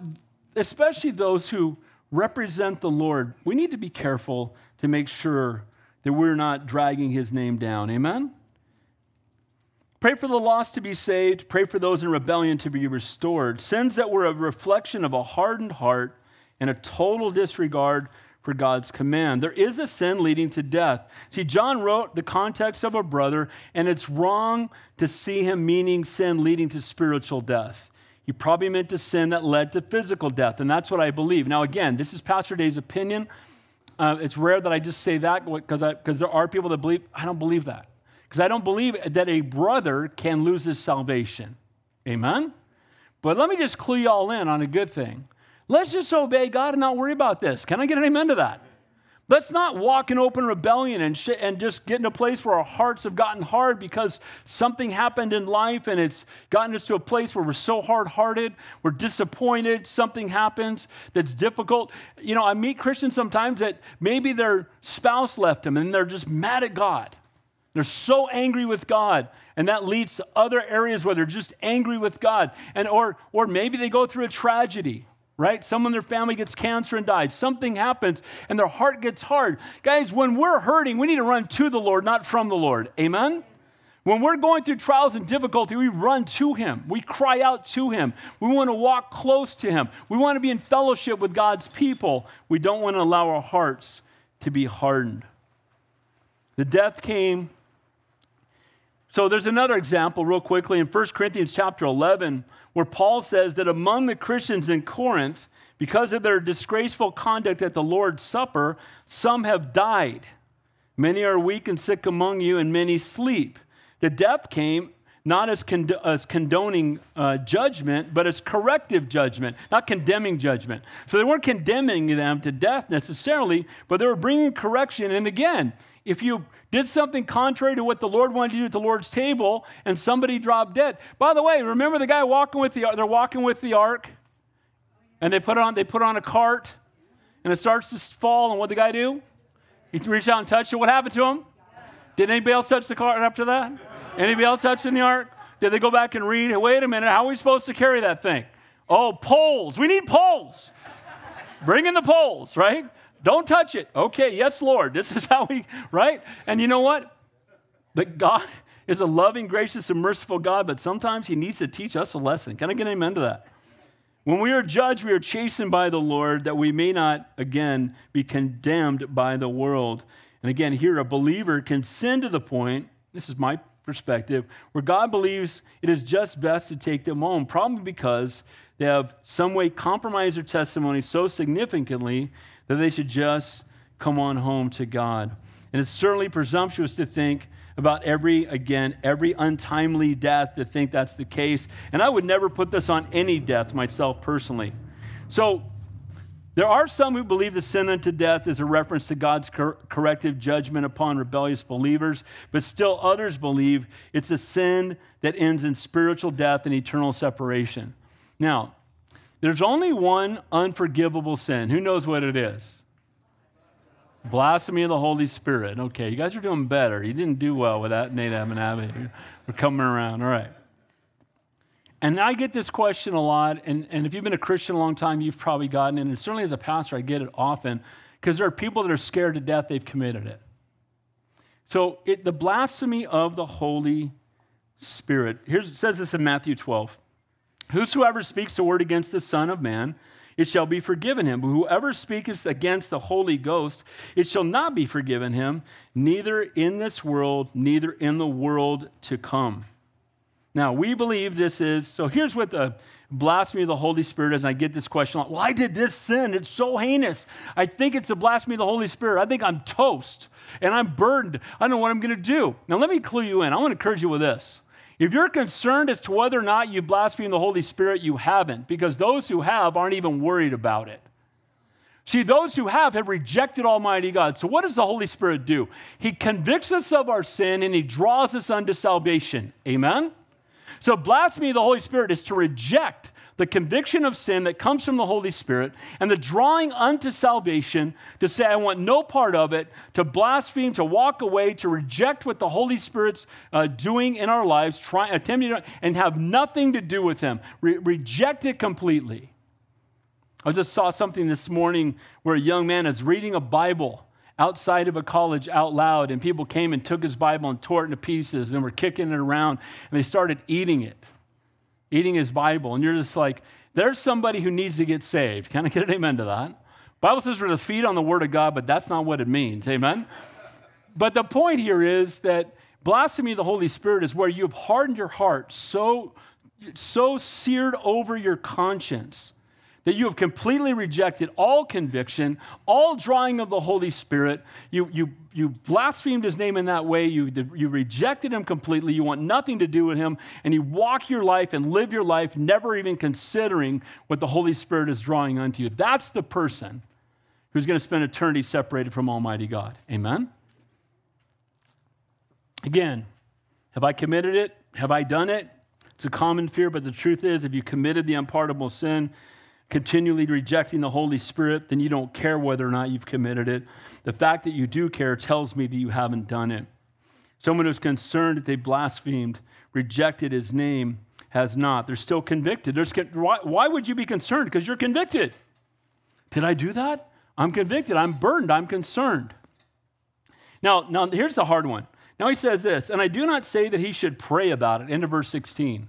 especially those who represent the Lord, we need to be careful to make sure that we're not dragging his name down. Amen? Pray for the lost to be saved. Pray for those in rebellion to be restored. Sins that were a reflection of a hardened heart and a total disregard for God's command. There is a sin leading to death. See, John wrote the context of a brother, and it's wrong to see him meaning sin leading to spiritual death. He probably meant to sin that led to physical death, and that's what I believe. Now, again, this is Pastor Dave's opinion. Uh, it's rare that I just say that because there are people that believe. I don't believe that because I don't believe that a brother can lose his salvation. Amen? But let me just clue you all in on a good thing. Let's just obey God and not worry about this. Can I get an amen to that? Let's not walk in open rebellion and, sh- and just get in a place where our hearts have gotten hard because something happened in life and it's gotten us to a place where we're so hard hearted, we're disappointed, something happens that's difficult. You know, I meet Christians sometimes that maybe their spouse left them and they're just mad at God. They're so angry with God, and that leads to other areas where they're just angry with God. And or or maybe they go through a tragedy, right? Someone in their family gets cancer and dies. Something happens and their heart gets hard. Guys, when we're hurting, we need to run to the Lord, not from the Lord. Amen. When we're going through trials and difficulty, we run to Him. We cry out to Him. We want to walk close to Him. We want to be in fellowship with God's people. We don't want to allow our hearts to be hardened. The death came so there's another example, real quickly, in 1 Corinthians chapter 11, where Paul says that among the Christians in Corinth, because of their disgraceful conduct at the Lord's Supper, some have died. Many are weak and sick among you, and many sleep. The death came not as, cond- as condoning uh, judgment, but as corrective judgment, not condemning judgment. So they weren't condemning them to death necessarily, but they were bringing correction. And again, if you did something contrary to what the Lord wanted you to do at the Lord's table and somebody dropped dead. By the way, remember the guy walking with the they're walking with the ark and they put it on they put it on a cart and it starts to fall and what the guy do? He reached out and touched it. What happened to him? Did anybody else touch the cart after that? Anybody else touch in the ark? Did they go back and read? Wait a minute, how are we supposed to carry that thing? Oh, poles. We need poles. Bring in the poles, right? Don't touch it. Okay, yes, Lord. This is how we, right? And you know what? That God is a loving, gracious, and merciful God, but sometimes He needs to teach us a lesson. Can I get an amen to that? When we are judged, we are chastened by the Lord that we may not, again, be condemned by the world. And again, here, a believer can sin to the point, this is my perspective, where God believes it is just best to take them home, probably because they have some way compromised their testimony so significantly that they should just come on home to God. And it's certainly presumptuous to think about every, again, every untimely death to think that's the case. And I would never put this on any death myself personally. So there are some who believe the sin unto death is a reference to God's cor- corrective judgment upon rebellious believers, but still others believe it's a sin that ends in spiritual death and eternal separation. Now, there's only one unforgivable sin. Who knows what it is? Blasphemy of the Holy Spirit. Okay, you guys are doing better. You didn't do well with Nadab and Abihu. We're coming around. All right. And I get this question a lot, and, and if you've been a Christian a long time, you've probably gotten it. And certainly as a pastor, I get it often because there are people that are scared to death they've committed it. So it, the blasphemy of the Holy Spirit. Here's, it says this in Matthew 12. Whosoever speaks a word against the Son of Man, it shall be forgiven him. But whoever speaketh against the Holy Ghost, it shall not be forgiven him, neither in this world, neither in the world to come. Now, we believe this is, so here's what the blasphemy of the Holy Spirit is, and I get this question well, did this sin. It's so heinous. I think it's a blasphemy of the Holy Spirit. I think I'm toast and I'm burdened. I don't know what I'm going to do. Now, let me clue you in. I want to encourage you with this. If you're concerned as to whether or not you blaspheme the Holy Spirit, you haven't, because those who have aren't even worried about it. See, those who have have rejected Almighty God. So, what does the Holy Spirit do? He convicts us of our sin and He draws us unto salvation. Amen? So, blasphemy of the Holy Spirit is to reject the conviction of sin that comes from the Holy Spirit and the drawing unto salvation to say, I want no part of it, to blaspheme, to walk away, to reject what the Holy Spirit's uh, doing in our lives, try, attempting to, and have nothing to do with Him. Re- reject it completely. I just saw something this morning where a young man is reading a Bible outside of a college out loud, and people came and took his Bible and tore it into pieces and were kicking it around, and they started eating it, eating his Bible. And you're just like, there's somebody who needs to get saved. Can I get an amen to that? Bible says we're to feed on the Word of God, but that's not what it means. Amen? but the point here is that blasphemy of the Holy Spirit is where you have hardened your heart so, so seared over your conscience that you have completely rejected all conviction, all drawing of the Holy Spirit. You, you, you blasphemed his name in that way. You, you rejected him completely. You want nothing to do with him. And you walk your life and live your life never even considering what the Holy Spirit is drawing unto you. That's the person who's going to spend eternity separated from Almighty God. Amen? Again, have I committed it? Have I done it? It's a common fear, but the truth is, if you committed the unpardonable sin, continually rejecting the Holy Spirit, then you don't care whether or not you've committed it. The fact that you do care tells me that you haven't done it. Someone who's concerned that they blasphemed, rejected his name, has not. They're still convicted. Why, why would you be concerned? Because you're convicted. Did I do that? I'm convicted. I'm burdened. I'm concerned. Now, now here's the hard one. Now he says this, and I do not say that he should pray about it. End of verse 16.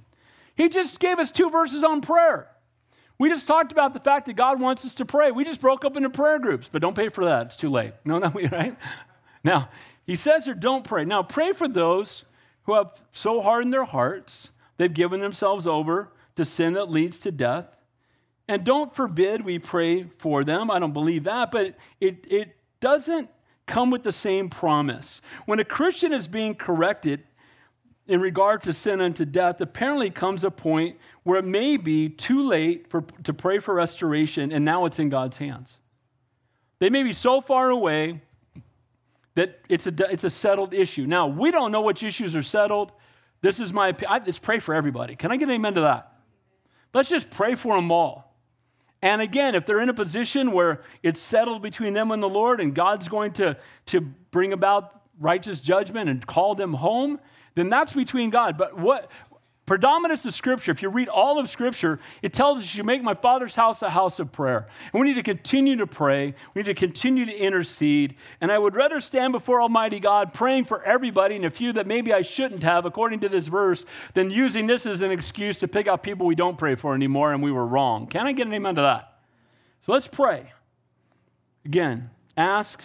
He just gave us two verses on prayer. We just talked about the fact that God wants us to pray. We just broke up into prayer groups, but don't pay for that. It's too late. No, no, right? Now, he says here, don't pray. Now, pray for those who have so hardened their hearts, they've given themselves over to sin that leads to death. And don't forbid we pray for them. I don't believe that, but it, it doesn't come with the same promise. When a Christian is being corrected, in regard to sin unto death, apparently comes a point where it may be too late for, to pray for restoration, and now it's in God's hands. They may be so far away that it's a, it's a settled issue. Now, we don't know which issues are settled. This is my opinion. Let's pray for everybody. Can I get an amen to that? Let's just pray for them all. And again, if they're in a position where it's settled between them and the Lord and God's going to, to bring about righteous judgment and call them home, then that's between God. But what predominance of Scripture, if you read all of Scripture, it tells us you make my Father's house a house of prayer. And we need to continue to pray. We need to continue to intercede. And I would rather stand before Almighty God praying for everybody and a few that maybe I shouldn't have, according to this verse, than using this as an excuse to pick out people we don't pray for anymore and we were wrong. Can I get an amen to that? So let's pray. Again, ask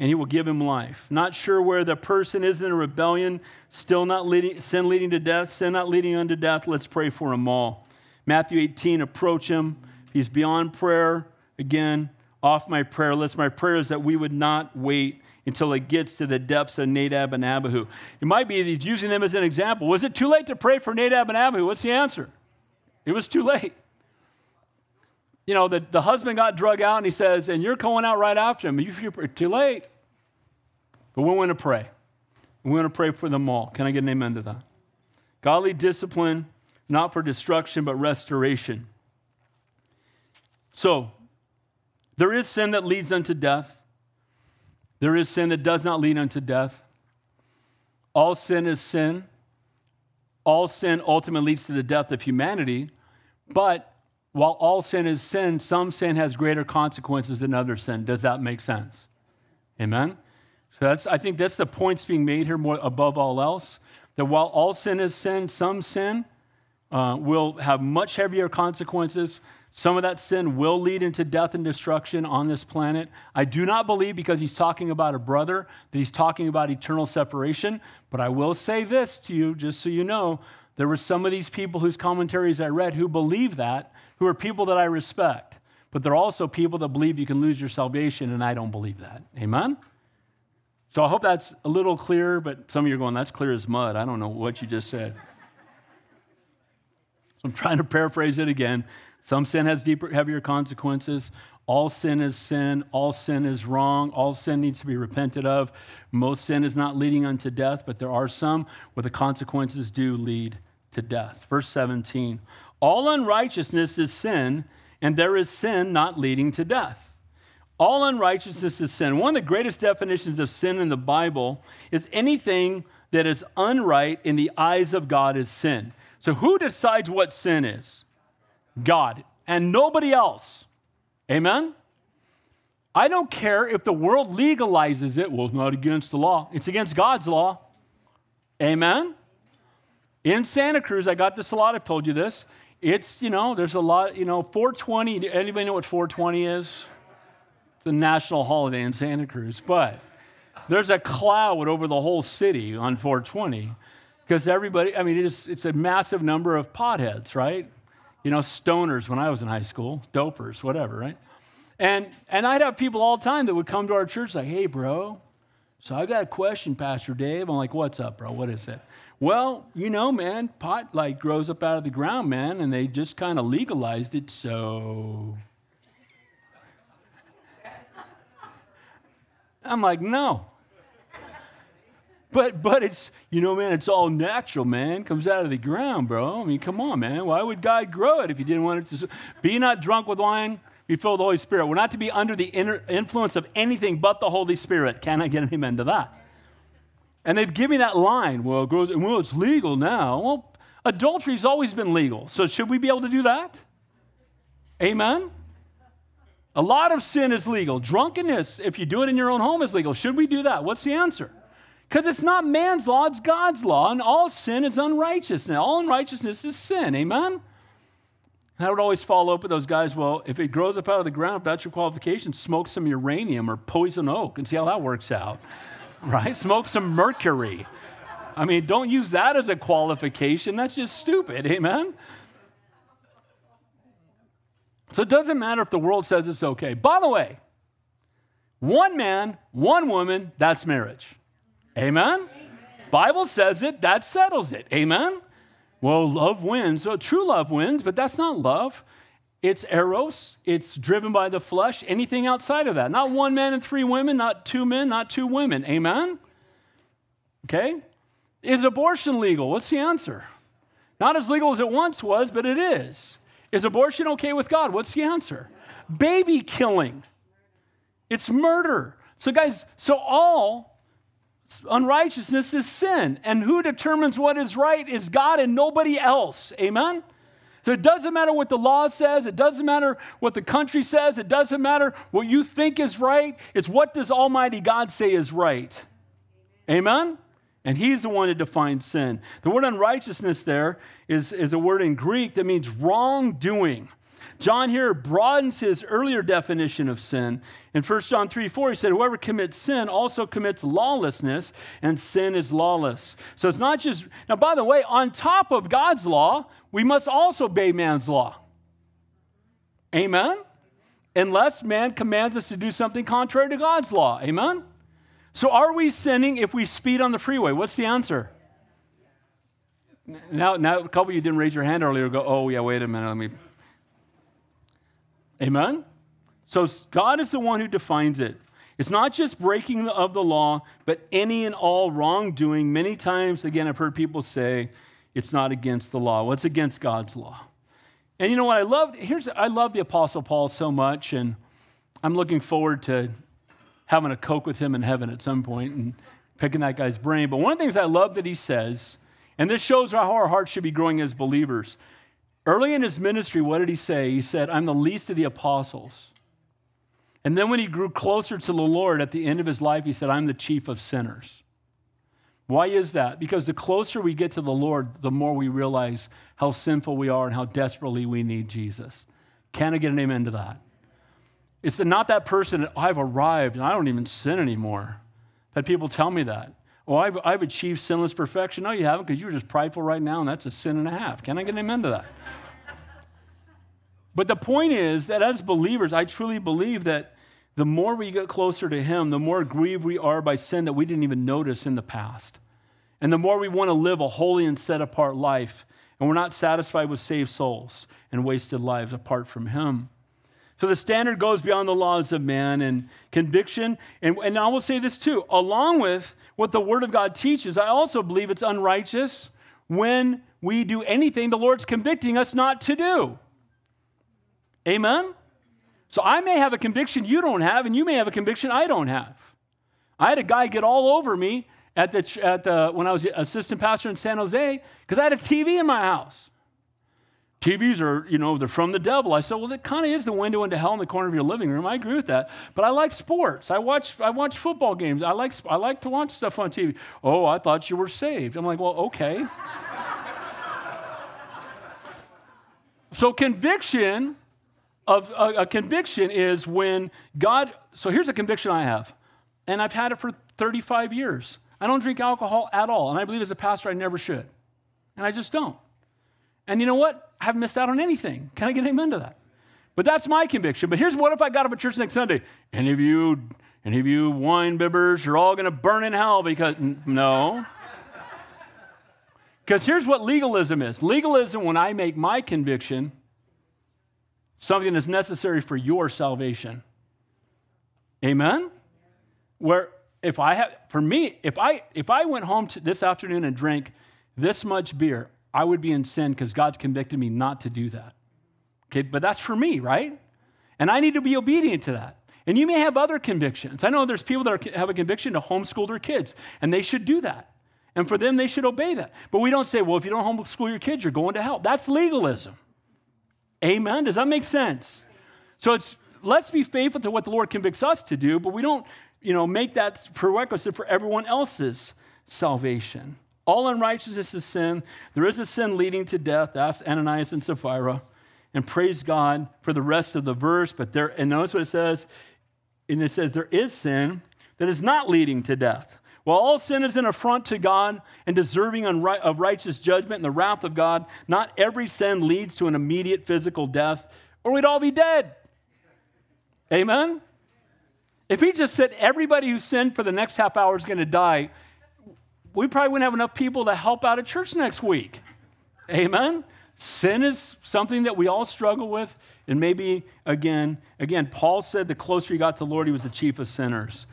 and he will give him life. Not sure where the person is in a rebellion, still not leading, sin leading to death, sin not leading unto death. Let's pray for them all. Matthew 18, approach him. He's beyond prayer. Again, off my prayer list. My prayer is that we would not wait until it gets to the depths of Nadab and Abihu. It might be he's using them as an example. Was it too late to pray for Nadab and Abihu? What's the answer? It was too late. You know, the, the husband got drug out and he says, and you're going out right after him. You, you're too late. But we want to pray. We want to pray for them all. Can I get an amen to that? Godly discipline, not for destruction, but restoration. So, there is sin that leads unto death. There is sin that does not lead unto death. All sin is sin. All sin ultimately leads to the death of humanity. But while all sin is sin, some sin has greater consequences than other sin. Does that make sense? Amen? So that's, I think that's the points being made here more above all else. That while all sin is sin, some sin uh, will have much heavier consequences some of that sin will lead into death and destruction on this planet. I do not believe, because he's talking about a brother, that he's talking about eternal separation. But I will say this to you, just so you know there were some of these people whose commentaries I read who believe that, who are people that I respect. But they're also people that believe you can lose your salvation, and I don't believe that. Amen? So I hope that's a little clear, but some of you are going, that's clear as mud. I don't know what you just said. So I'm trying to paraphrase it again. Some sin has deeper, heavier consequences. All sin is sin. All sin is wrong. All sin needs to be repented of. Most sin is not leading unto death, but there are some where the consequences do lead to death. Verse 17 All unrighteousness is sin, and there is sin not leading to death. All unrighteousness is sin. One of the greatest definitions of sin in the Bible is anything that is unright in the eyes of God is sin. So, who decides what sin is? God and nobody else. Amen? I don't care if the world legalizes it. Well, it's not against the law, it's against God's law. Amen? In Santa Cruz, I got this a lot, I've told you this. It's, you know, there's a lot, you know, 420. Anybody know what 420 is? It's a national holiday in Santa Cruz, but there's a cloud over the whole city on 420 because everybody, I mean, it's, it's a massive number of potheads, right? you know, stoners when I was in high school, dopers, whatever, right? And, and I'd have people all the time that would come to our church like, hey, bro, so I got a question, Pastor Dave. I'm like, what's up, bro? What is it? Well, you know, man, pot like grows up out of the ground, man, and they just kind of legalized it, so. I'm like, no. But but it's you know, man, it's all natural, man. Comes out of the ground, bro. I mean, come on, man. Why would God grow it if He didn't want it to? Be not drunk with wine. Be filled with the Holy Spirit. We're not to be under the influence of anything but the Holy Spirit. Can I get an amen to that? And they'd give me that line. Well, grows, well, it's legal now. Well, adultery's always been legal. So should we be able to do that? Amen. A lot of sin is legal. Drunkenness, if you do it in your own home, is legal. Should we do that? What's the answer? Because it's not man's law, it's God's law, and all sin is unrighteousness. All unrighteousness is sin. Amen? And I would always follow up with those guys well, if it grows up out of the ground, if that's your qualification, smoke some uranium or poison oak and see how that works out. Right? Smoke some mercury. I mean, don't use that as a qualification. That's just stupid. Amen? So it doesn't matter if the world says it's okay. By the way, one man, one woman, that's marriage. Amen? Amen? Bible says it, that settles it. Amen? Well, love wins. So true love wins, but that's not love. It's eros. It's driven by the flesh. Anything outside of that. Not one man and three women, not two men, not two women. Amen? Okay? Is abortion legal? What's the answer? Not as legal as it once was, but it is. Is abortion okay with God? What's the answer? Baby killing. It's murder. So, guys, so all unrighteousness is sin. And who determines what is right is God and nobody else. Amen? So it doesn't matter what the law says, it doesn't matter what the country says, it doesn't matter what you think is right. It's what does Almighty God say is right. Amen? And He's the one that defines sin. The word unrighteousness there is, is a word in Greek that means wrongdoing. John here broadens his earlier definition of sin. In 1 John 3 4, he said, Whoever commits sin also commits lawlessness, and sin is lawless. So it's not just, now, by the way, on top of God's law, we must also obey man's law. Amen? Unless man commands us to do something contrary to God's law. Amen? So are we sinning if we speed on the freeway? What's the answer? Now, now a couple of you didn't raise your hand earlier. Go, oh yeah, wait a minute. Let me. Amen. So God is the one who defines it. It's not just breaking of the law, but any and all wrongdoing. Many times, again, I've heard people say it's not against the law. What's against God's law? And you know what I love? Here's I love the Apostle Paul so much, and I'm looking forward to having a coke with him in heaven at some point and picking that guy's brain. But one of the things I love that he says and this shows how our hearts should be growing as believers. Early in his ministry, what did he say? He said, I'm the least of the apostles. And then when he grew closer to the Lord at the end of his life, he said, I'm the chief of sinners. Why is that? Because the closer we get to the Lord, the more we realize how sinful we are and how desperately we need Jesus. Can I get an amen to that? It's not that person that I've arrived and I don't even sin anymore. But people tell me that. Oh, I've, I've achieved sinless perfection. No, you haven't because you're just prideful right now, and that's a sin and a half. Can I get an amen to that? But the point is that as believers, I truly believe that the more we get closer to Him, the more grieved we are by sin that we didn't even notice in the past. And the more we want to live a holy and set apart life, and we're not satisfied with saved souls and wasted lives apart from Him. So the standard goes beyond the laws of man and conviction. And, and I will say this too along with what the Word of God teaches, I also believe it's unrighteous when we do anything the Lord's convicting us not to do. Amen? So I may have a conviction you don't have, and you may have a conviction I don't have. I had a guy get all over me at the, at the, when I was assistant pastor in San Jose because I had a TV in my house. TVs are, you know, they're from the devil. I said, well, it kind of is the window into hell in the corner of your living room. I agree with that. But I like sports. I watch, I watch football games. I like, I like to watch stuff on TV. Oh, I thought you were saved. I'm like, well, okay. so conviction of a, a conviction is when God. So here's a conviction I have, and I've had it for 35 years. I don't drink alcohol at all, and I believe as a pastor I never should, and I just don't. And you know what? I haven't missed out on anything. Can I get amen to that? But that's my conviction. But here's what if I got up at church next Sunday? Any of you, any of you wine bibbers, you're all going to burn in hell because no. Because here's what legalism is legalism, when I make my conviction something that's necessary for your salvation. Amen? Where if I have, for me, if I if I went home this afternoon and drank this much beer, I would be in sin because God's convicted me not to do that. Okay, but that's for me, right? And I need to be obedient to that. And you may have other convictions. I know there's people that are, have a conviction to homeschool their kids, and they should do that. And for them, they should obey that. But we don't say, well, if you don't homeschool your kids, you're going to hell. That's legalism. Amen? Does that make sense? So it's let's be faithful to what the Lord convicts us to do, but we don't, you know, make that prerequisite for everyone else's salvation. All unrighteousness is sin. There is a sin leading to death. That's Ananias and Sapphira. And praise God for the rest of the verse. But there, and notice what it says. And it says, there is sin that is not leading to death. While all sin is an affront to God and deserving of righteous judgment and the wrath of God, not every sin leads to an immediate physical death, or we'd all be dead. Amen? If he just said everybody who sinned for the next half hour is going to die, we probably wouldn't have enough people to help out at church next week. Amen? Sin is something that we all struggle with. And maybe, again, again, Paul said the closer he got to the Lord, he was the chief of sinners.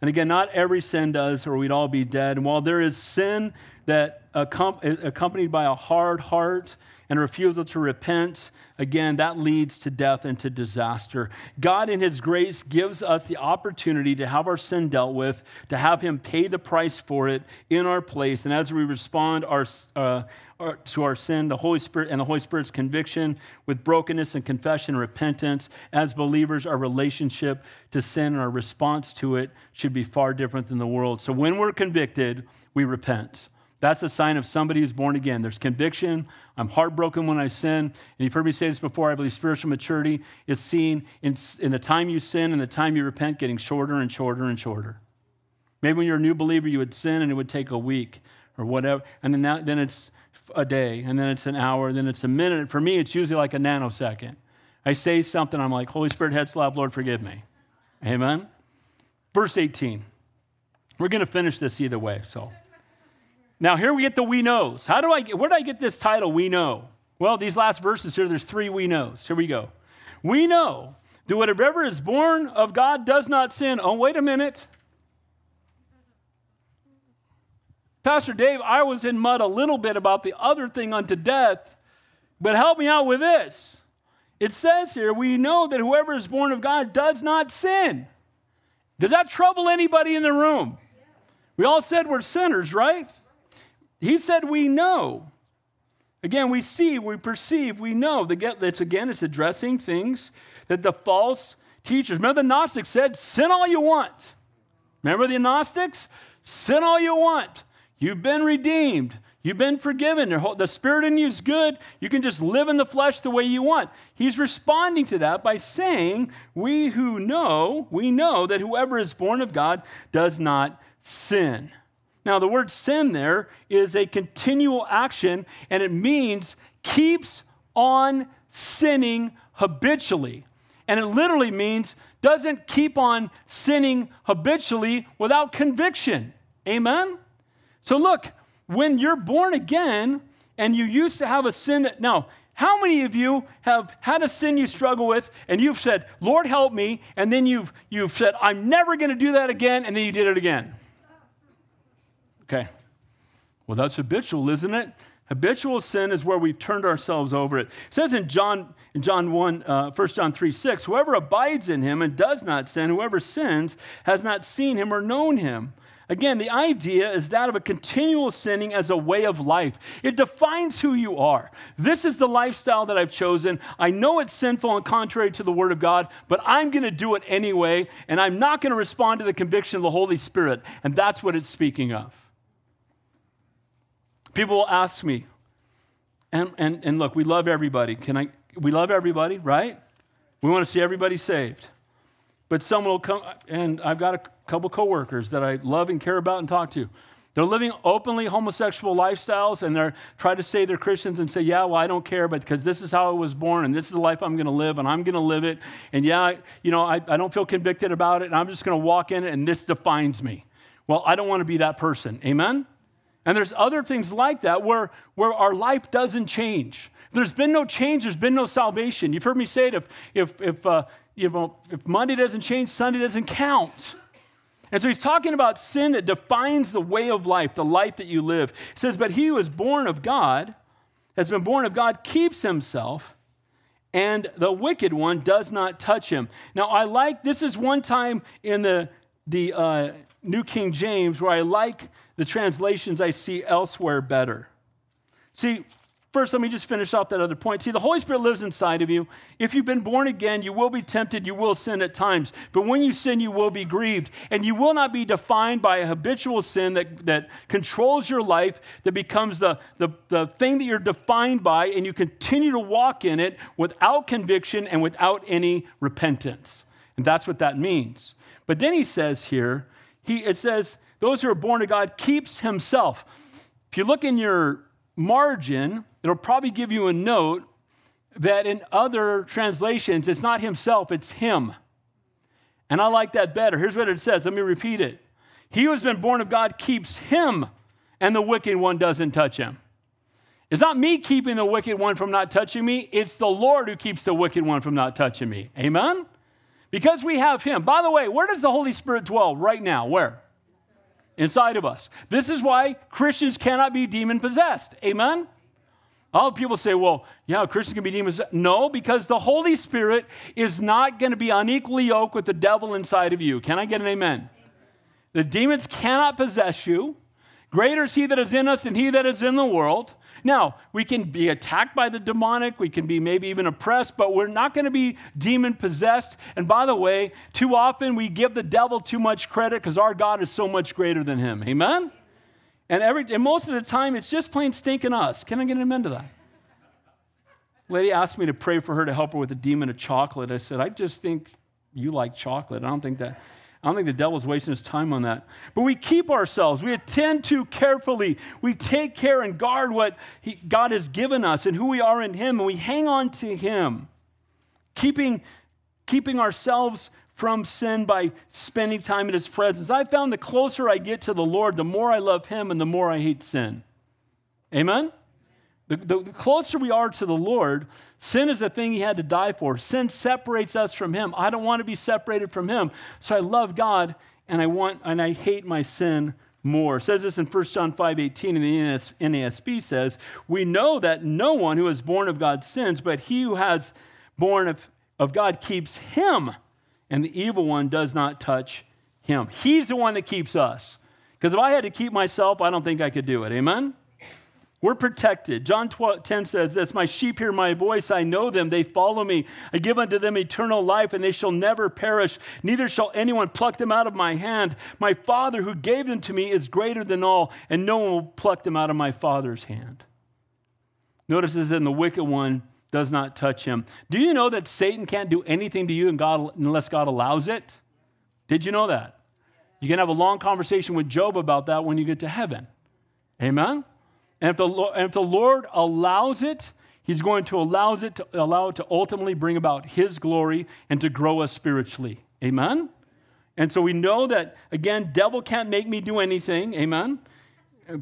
And again, not every sin does, or we'd all be dead. And while there is sin that accompanied by a hard heart and a refusal to repent, again, that leads to death and to disaster. God, in His grace, gives us the opportunity to have our sin dealt with, to have Him pay the price for it in our place. And as we respond our, uh, Uh, to our sin, the Holy Spirit and the Holy Spirit's conviction with brokenness and confession and repentance, as believers, our relationship to sin and our response to it should be far different than the world. So when we're convicted, we repent. That's a sign of somebody who's born again. There's conviction. I'm heartbroken when I sin. And you've heard me say this before. I believe spiritual maturity is seen in, in the time you sin and the time you repent getting shorter and shorter and shorter. Maybe when you're a new believer, you would sin and it would take a week or whatever. And then, that, then it's a day, and then it's an hour, then it's a minute. For me, it's usually like a nanosecond. I say something, I'm like, Holy Spirit, head slap, Lord, forgive me. Amen? Verse 18. We're going to finish this either way, so. Now, here we get the we knows. How do I get, where did I get this title, we know? Well, these last verses here, there's three we knows. Here we go. We know that whatever is born of God does not sin. Oh, wait a minute. Pastor Dave, I was in mud a little bit about the other thing unto death, but help me out with this. It says here, we know that whoever is born of God does not sin. Does that trouble anybody in the room? We all said we're sinners, right? He said, We know. Again, we see, we perceive, we know. It's again, it's addressing things that the false teachers. Remember, the Gnostics said, Sin all you want. Remember the Gnostics? Sin all you want. You've been redeemed. You've been forgiven. The Spirit in you is good. You can just live in the flesh the way you want. He's responding to that by saying, We who know, we know that whoever is born of God does not sin. Now, the word sin there is a continual action, and it means keeps on sinning habitually. And it literally means doesn't keep on sinning habitually without conviction. Amen? So, look, when you're born again and you used to have a sin that, now, how many of you have had a sin you struggle with and you've said, Lord, help me, and then you've, you've said, I'm never going to do that again, and then you did it again? Okay. Well, that's habitual, isn't it? Habitual sin is where we've turned ourselves over it. It says in John, in John 1, uh, 1 John 3, 6, whoever abides in him and does not sin, whoever sins, has not seen him or known him. Again, the idea is that of a continual sinning as a way of life. It defines who you are. This is the lifestyle that I've chosen. I know it's sinful and contrary to the Word of God, but I'm going to do it anyway, and I'm not going to respond to the conviction of the Holy Spirit. And that's what it's speaking of. People will ask me, and, and, and look, we love everybody. Can I, we love everybody, right? We want to see everybody saved. But someone will come, and I've got a couple coworkers that I love and care about and talk to. They're living openly homosexual lifestyles and they're trying to say they're Christians and say, yeah, well, I don't care, but because this is how I was born and this is the life I'm going to live and I'm going to live it. And yeah, you know, I, I don't feel convicted about it and I'm just going to walk in it and this defines me. Well, I don't want to be that person. Amen? And there's other things like that where, where our life doesn't change. There's been no change, there's been no salvation. You've heard me say it if, if, if, uh, you know, if Monday doesn't change, Sunday doesn't count. And so he's talking about sin that defines the way of life, the life that you live. He says, But he who is born of God, has been born of God, keeps himself, and the wicked one does not touch him. Now, I like this is one time in the, the uh, New King James where I like the translations I see elsewhere better. See, first, let me just finish off that other point. See, the Holy Spirit lives inside of you. If you've been born again, you will be tempted, you will sin at times. But when you sin, you will be grieved. And you will not be defined by a habitual sin that, that controls your life, that becomes the, the, the thing that you're defined by, and you continue to walk in it without conviction and without any repentance. And that's what that means. But then he says here, he, it says, those who are born of God keeps himself. If you look in your margin, it'll probably give you a note that in other translations, it's not himself, it's him. And I like that better. Here's what it says. Let me repeat it. He who has been born of God keeps him, and the wicked one doesn't touch him. It's not me keeping the wicked one from not touching me, it's the Lord who keeps the wicked one from not touching me. Amen? Because we have him. By the way, where does the Holy Spirit dwell right now? Where? Inside of us. This is why Christians cannot be demon possessed. Amen? All people say, well, yeah, Christians can be demon possessed. No, because the Holy Spirit is not going to be unequally yoked with the devil inside of you. Can I get an amen? The demons cannot possess you. Greater is he that is in us than he that is in the world. Now, we can be attacked by the demonic, we can be maybe even oppressed, but we're not going to be demon possessed. And by the way, too often we give the devil too much credit because our God is so much greater than him. Amen? And, every, and most of the time, it's just plain stinking us. Can I get an amen to that? Lady asked me to pray for her to help her with a demon of chocolate. I said, I just think you like chocolate. I don't think that. I don't think the devil's wasting his time on that. But we keep ourselves. We attend to carefully. We take care and guard what he, God has given us and who we are in Him, and we hang on to Him, keeping, keeping ourselves from sin by spending time in His presence. I found the closer I get to the Lord, the more I love Him and the more I hate sin. Amen? The, the, closer we are to the Lord, sin is the thing He had to die for. Sin separates us from Him. I don't want to be separated from Him. So I love God and I want and I hate my sin more. It says this in 1 John 5 18, and the NASB says, We know that no one who is born of God sins, but he who has born of, of God keeps him, and the evil one does not touch him. He's the one that keeps us. Because if I had to keep myself, I don't think I could do it. Amen? We're protected. John 12, 10 says this My sheep hear my voice. I know them. They follow me. I give unto them eternal life, and they shall never perish. Neither shall anyone pluck them out of my hand. My Father who gave them to me is greater than all, and no one will pluck them out of my Father's hand. Notice this in the wicked one does not touch him. Do you know that Satan can't do anything to you unless God allows it? Did you know that? You can have a long conversation with Job about that when you get to heaven. Amen? And if the, and if the Lord allows it, He's going to allow it to allow it to ultimately bring about His glory and to grow us spiritually. Amen? And so we know that, again, devil can't make me do anything. Amen?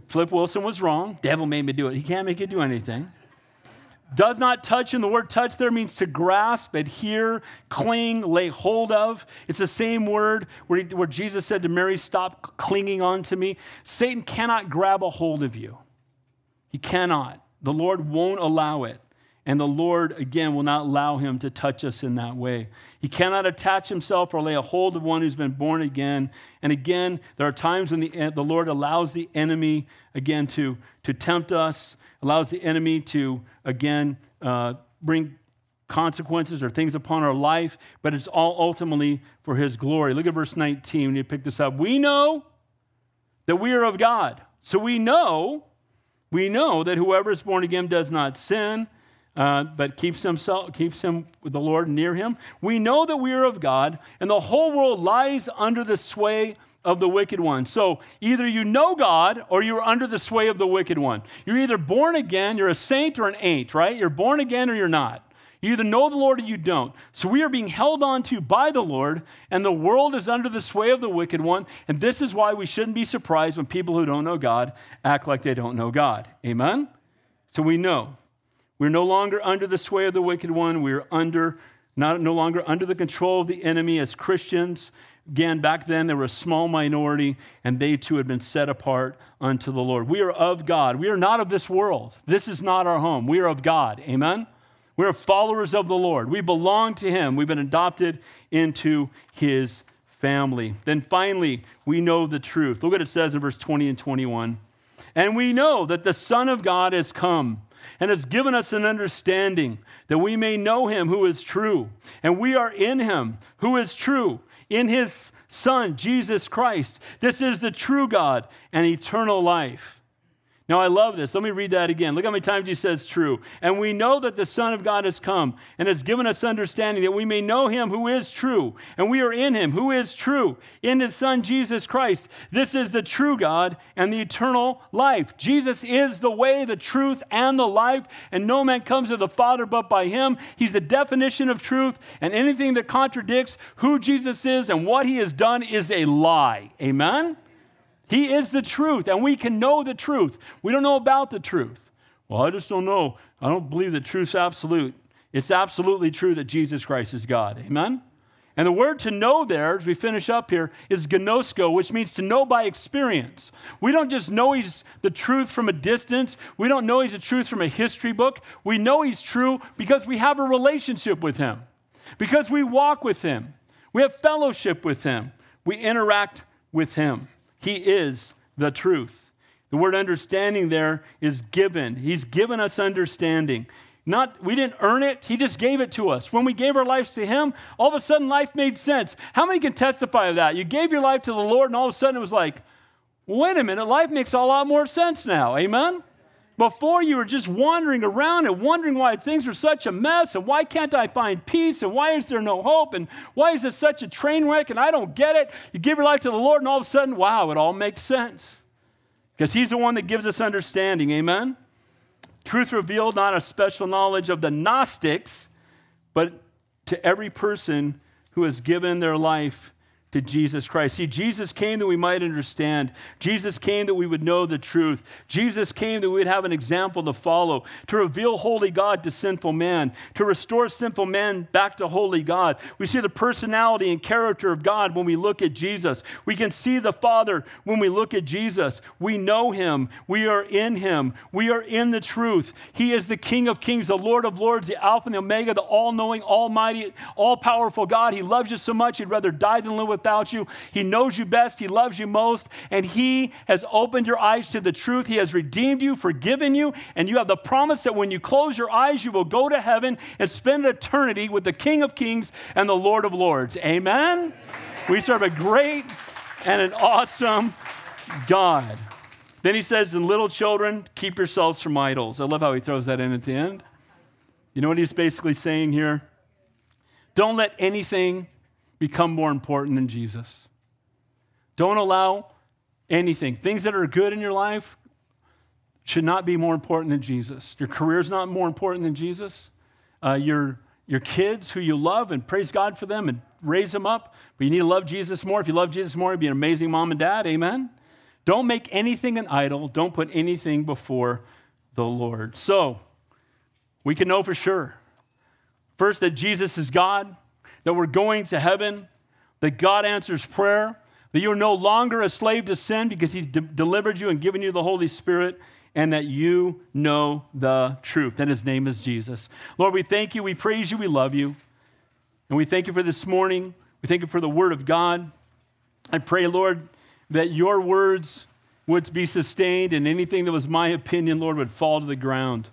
Flip Wilson was wrong. Devil made me do it. He can't make you do anything. Does not touch, and the word touch there means to grasp, adhere, cling, lay hold of. It's the same word where, he, where Jesus said to Mary, Stop clinging on to me. Satan cannot grab a hold of you. He cannot. The Lord won't allow it. And the Lord, again, will not allow him to touch us in that way. He cannot attach himself or lay a hold of one who's been born again. And again, there are times when the, the Lord allows the enemy, again, to, to tempt us, allows the enemy to, again, uh, bring consequences or things upon our life, but it's all ultimately for his glory. Look at verse 19 when you pick this up. We know that we are of God. So we know we know that whoever is born again does not sin, uh, but keeps himself keeps him the Lord near him. We know that we are of God, and the whole world lies under the sway of the wicked one. So either you know God or you're under the sway of the wicked one. You're either born again, you're a saint or an ain't, right? You're born again or you're not. You either know the Lord or you don't. So we are being held on to by the Lord, and the world is under the sway of the wicked one. And this is why we shouldn't be surprised when people who don't know God act like they don't know God. Amen? So we know. We're no longer under the sway of the wicked one. We're under, not, no longer under the control of the enemy as Christians. Again, back then there were a small minority, and they too had been set apart unto the Lord. We are of God. We are not of this world. This is not our home. We are of God. Amen? We're followers of the Lord. We belong to Him. We've been adopted into His family. Then finally, we know the truth. Look what it says in verse 20 and 21. And we know that the Son of God has come and has given us an understanding that we may know Him who is true. And we are in Him who is true, in His Son, Jesus Christ. This is the true God and eternal life. Now, I love this. Let me read that again. Look how many times he says true. And we know that the Son of God has come and has given us understanding that we may know him who is true. And we are in him who is true, in his Son, Jesus Christ. This is the true God and the eternal life. Jesus is the way, the truth, and the life. And no man comes to the Father but by him. He's the definition of truth. And anything that contradicts who Jesus is and what he has done is a lie. Amen? He is the truth, and we can know the truth. We don't know about the truth. Well, I just don't know. I don't believe that truth's absolute. It's absolutely true that Jesus Christ is God. Amen? And the word to know there, as we finish up here, is gnosko, which means to know by experience. We don't just know he's the truth from a distance. We don't know he's the truth from a history book. We know he's true because we have a relationship with him, because we walk with him, we have fellowship with him, we interact with him. He is the truth. The word understanding there is given. He's given us understanding. Not we didn't earn it, he just gave it to us. When we gave our lives to him, all of a sudden life made sense. How many can testify of that? You gave your life to the Lord and all of a sudden it was like, Wait a minute, life makes a lot more sense now. Amen? Before you were just wandering around and wondering why things are such a mess and why can't I find peace and why is there no hope and why is this such a train wreck and I don't get it. You give your life to the Lord and all of a sudden, wow, it all makes sense. Because He's the one that gives us understanding. Amen? Truth revealed, not a special knowledge of the Gnostics, but to every person who has given their life to Jesus Christ. See, Jesus came that we might understand. Jesus came that we would know the truth. Jesus came that we would have an example to follow, to reveal holy God to sinful man, to restore sinful man back to holy God. We see the personality and character of God when we look at Jesus. We can see the Father when we look at Jesus. We know him. We are in him. We are in the truth. He is the King of kings, the Lord of lords, the Alpha and the Omega, the all knowing, almighty, all powerful God. He loves you so much, he'd rather die than live with without you. He knows you best. He loves you most. And He has opened your eyes to the truth. He has redeemed you, forgiven you. And you have the promise that when you close your eyes, you will go to heaven and spend eternity with the King of Kings and the Lord of Lords. Amen? We serve a great and an awesome God. Then he says, And little children, keep yourselves from idols. I love how he throws that in at the end. You know what he's basically saying here? Don't let anything become more important than Jesus. Don't allow anything, things that are good in your life, should not be more important than Jesus. Your career is not more important than Jesus. Uh, your, your kids who you love and praise God for them and raise them up, but you need to love Jesus more. If you love Jesus more, you'd be an amazing mom and dad. Amen. Don't make anything an idol. Don't put anything before the Lord. So, we can know for sure first that Jesus is God, that we're going to heaven, that God answers prayer, that you're no longer a slave to sin because He's de- delivered you and given you the Holy Spirit, and that you know the truth. And His name is Jesus. Lord, we thank you, we praise you, we love you. And we thank you for this morning. We thank you for the Word of God. I pray, Lord, that your words would be sustained and anything that was my opinion, Lord, would fall to the ground.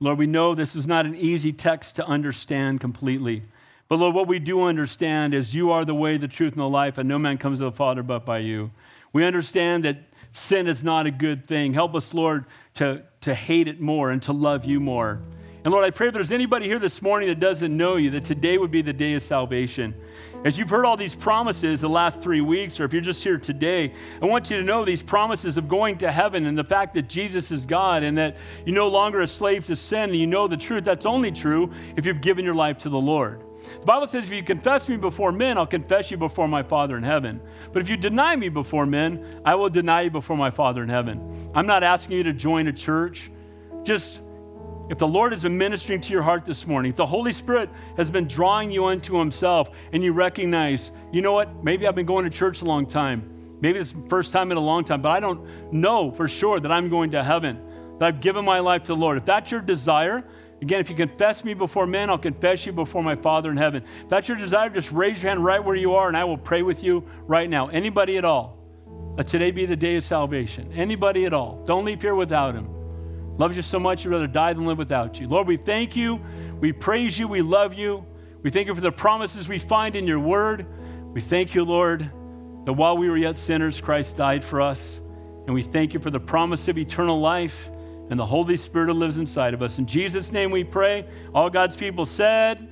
Lord, we know this is not an easy text to understand completely. But Lord, what we do understand is you are the way, the truth, and the life, and no man comes to the Father but by you. We understand that sin is not a good thing. Help us, Lord, to, to hate it more and to love you more. And Lord, I pray if there's anybody here this morning that doesn't know you, that today would be the day of salvation. As you've heard all these promises the last three weeks, or if you're just here today, I want you to know these promises of going to heaven and the fact that Jesus is God and that you're no longer a slave to sin and you know the truth. That's only true if you've given your life to the Lord. The Bible says, if you confess me before men, I'll confess you before my Father in heaven. But if you deny me before men, I will deny you before my Father in heaven. I'm not asking you to join a church. Just if the Lord has been ministering to your heart this morning, if the Holy Spirit has been drawing you unto Himself, and you recognize, you know what, maybe I've been going to church a long time. Maybe it's the first time in a long time, but I don't know for sure that I'm going to heaven, that I've given my life to the Lord. If that's your desire, Again, if you confess me before men, I'll confess you before my Father in heaven. If that's your desire, just raise your hand right where you are and I will pray with you right now. Anybody at all. Let today be the day of salvation. Anybody at all. Don't leave here without him. Loves you so much, you'd rather die than live without you. Lord, we thank you. We praise you. We love you. We thank you for the promises we find in your word. We thank you, Lord, that while we were yet sinners, Christ died for us. And we thank you for the promise of eternal life and the Holy Spirit lives inside of us. In Jesus' name we pray. All God's people said,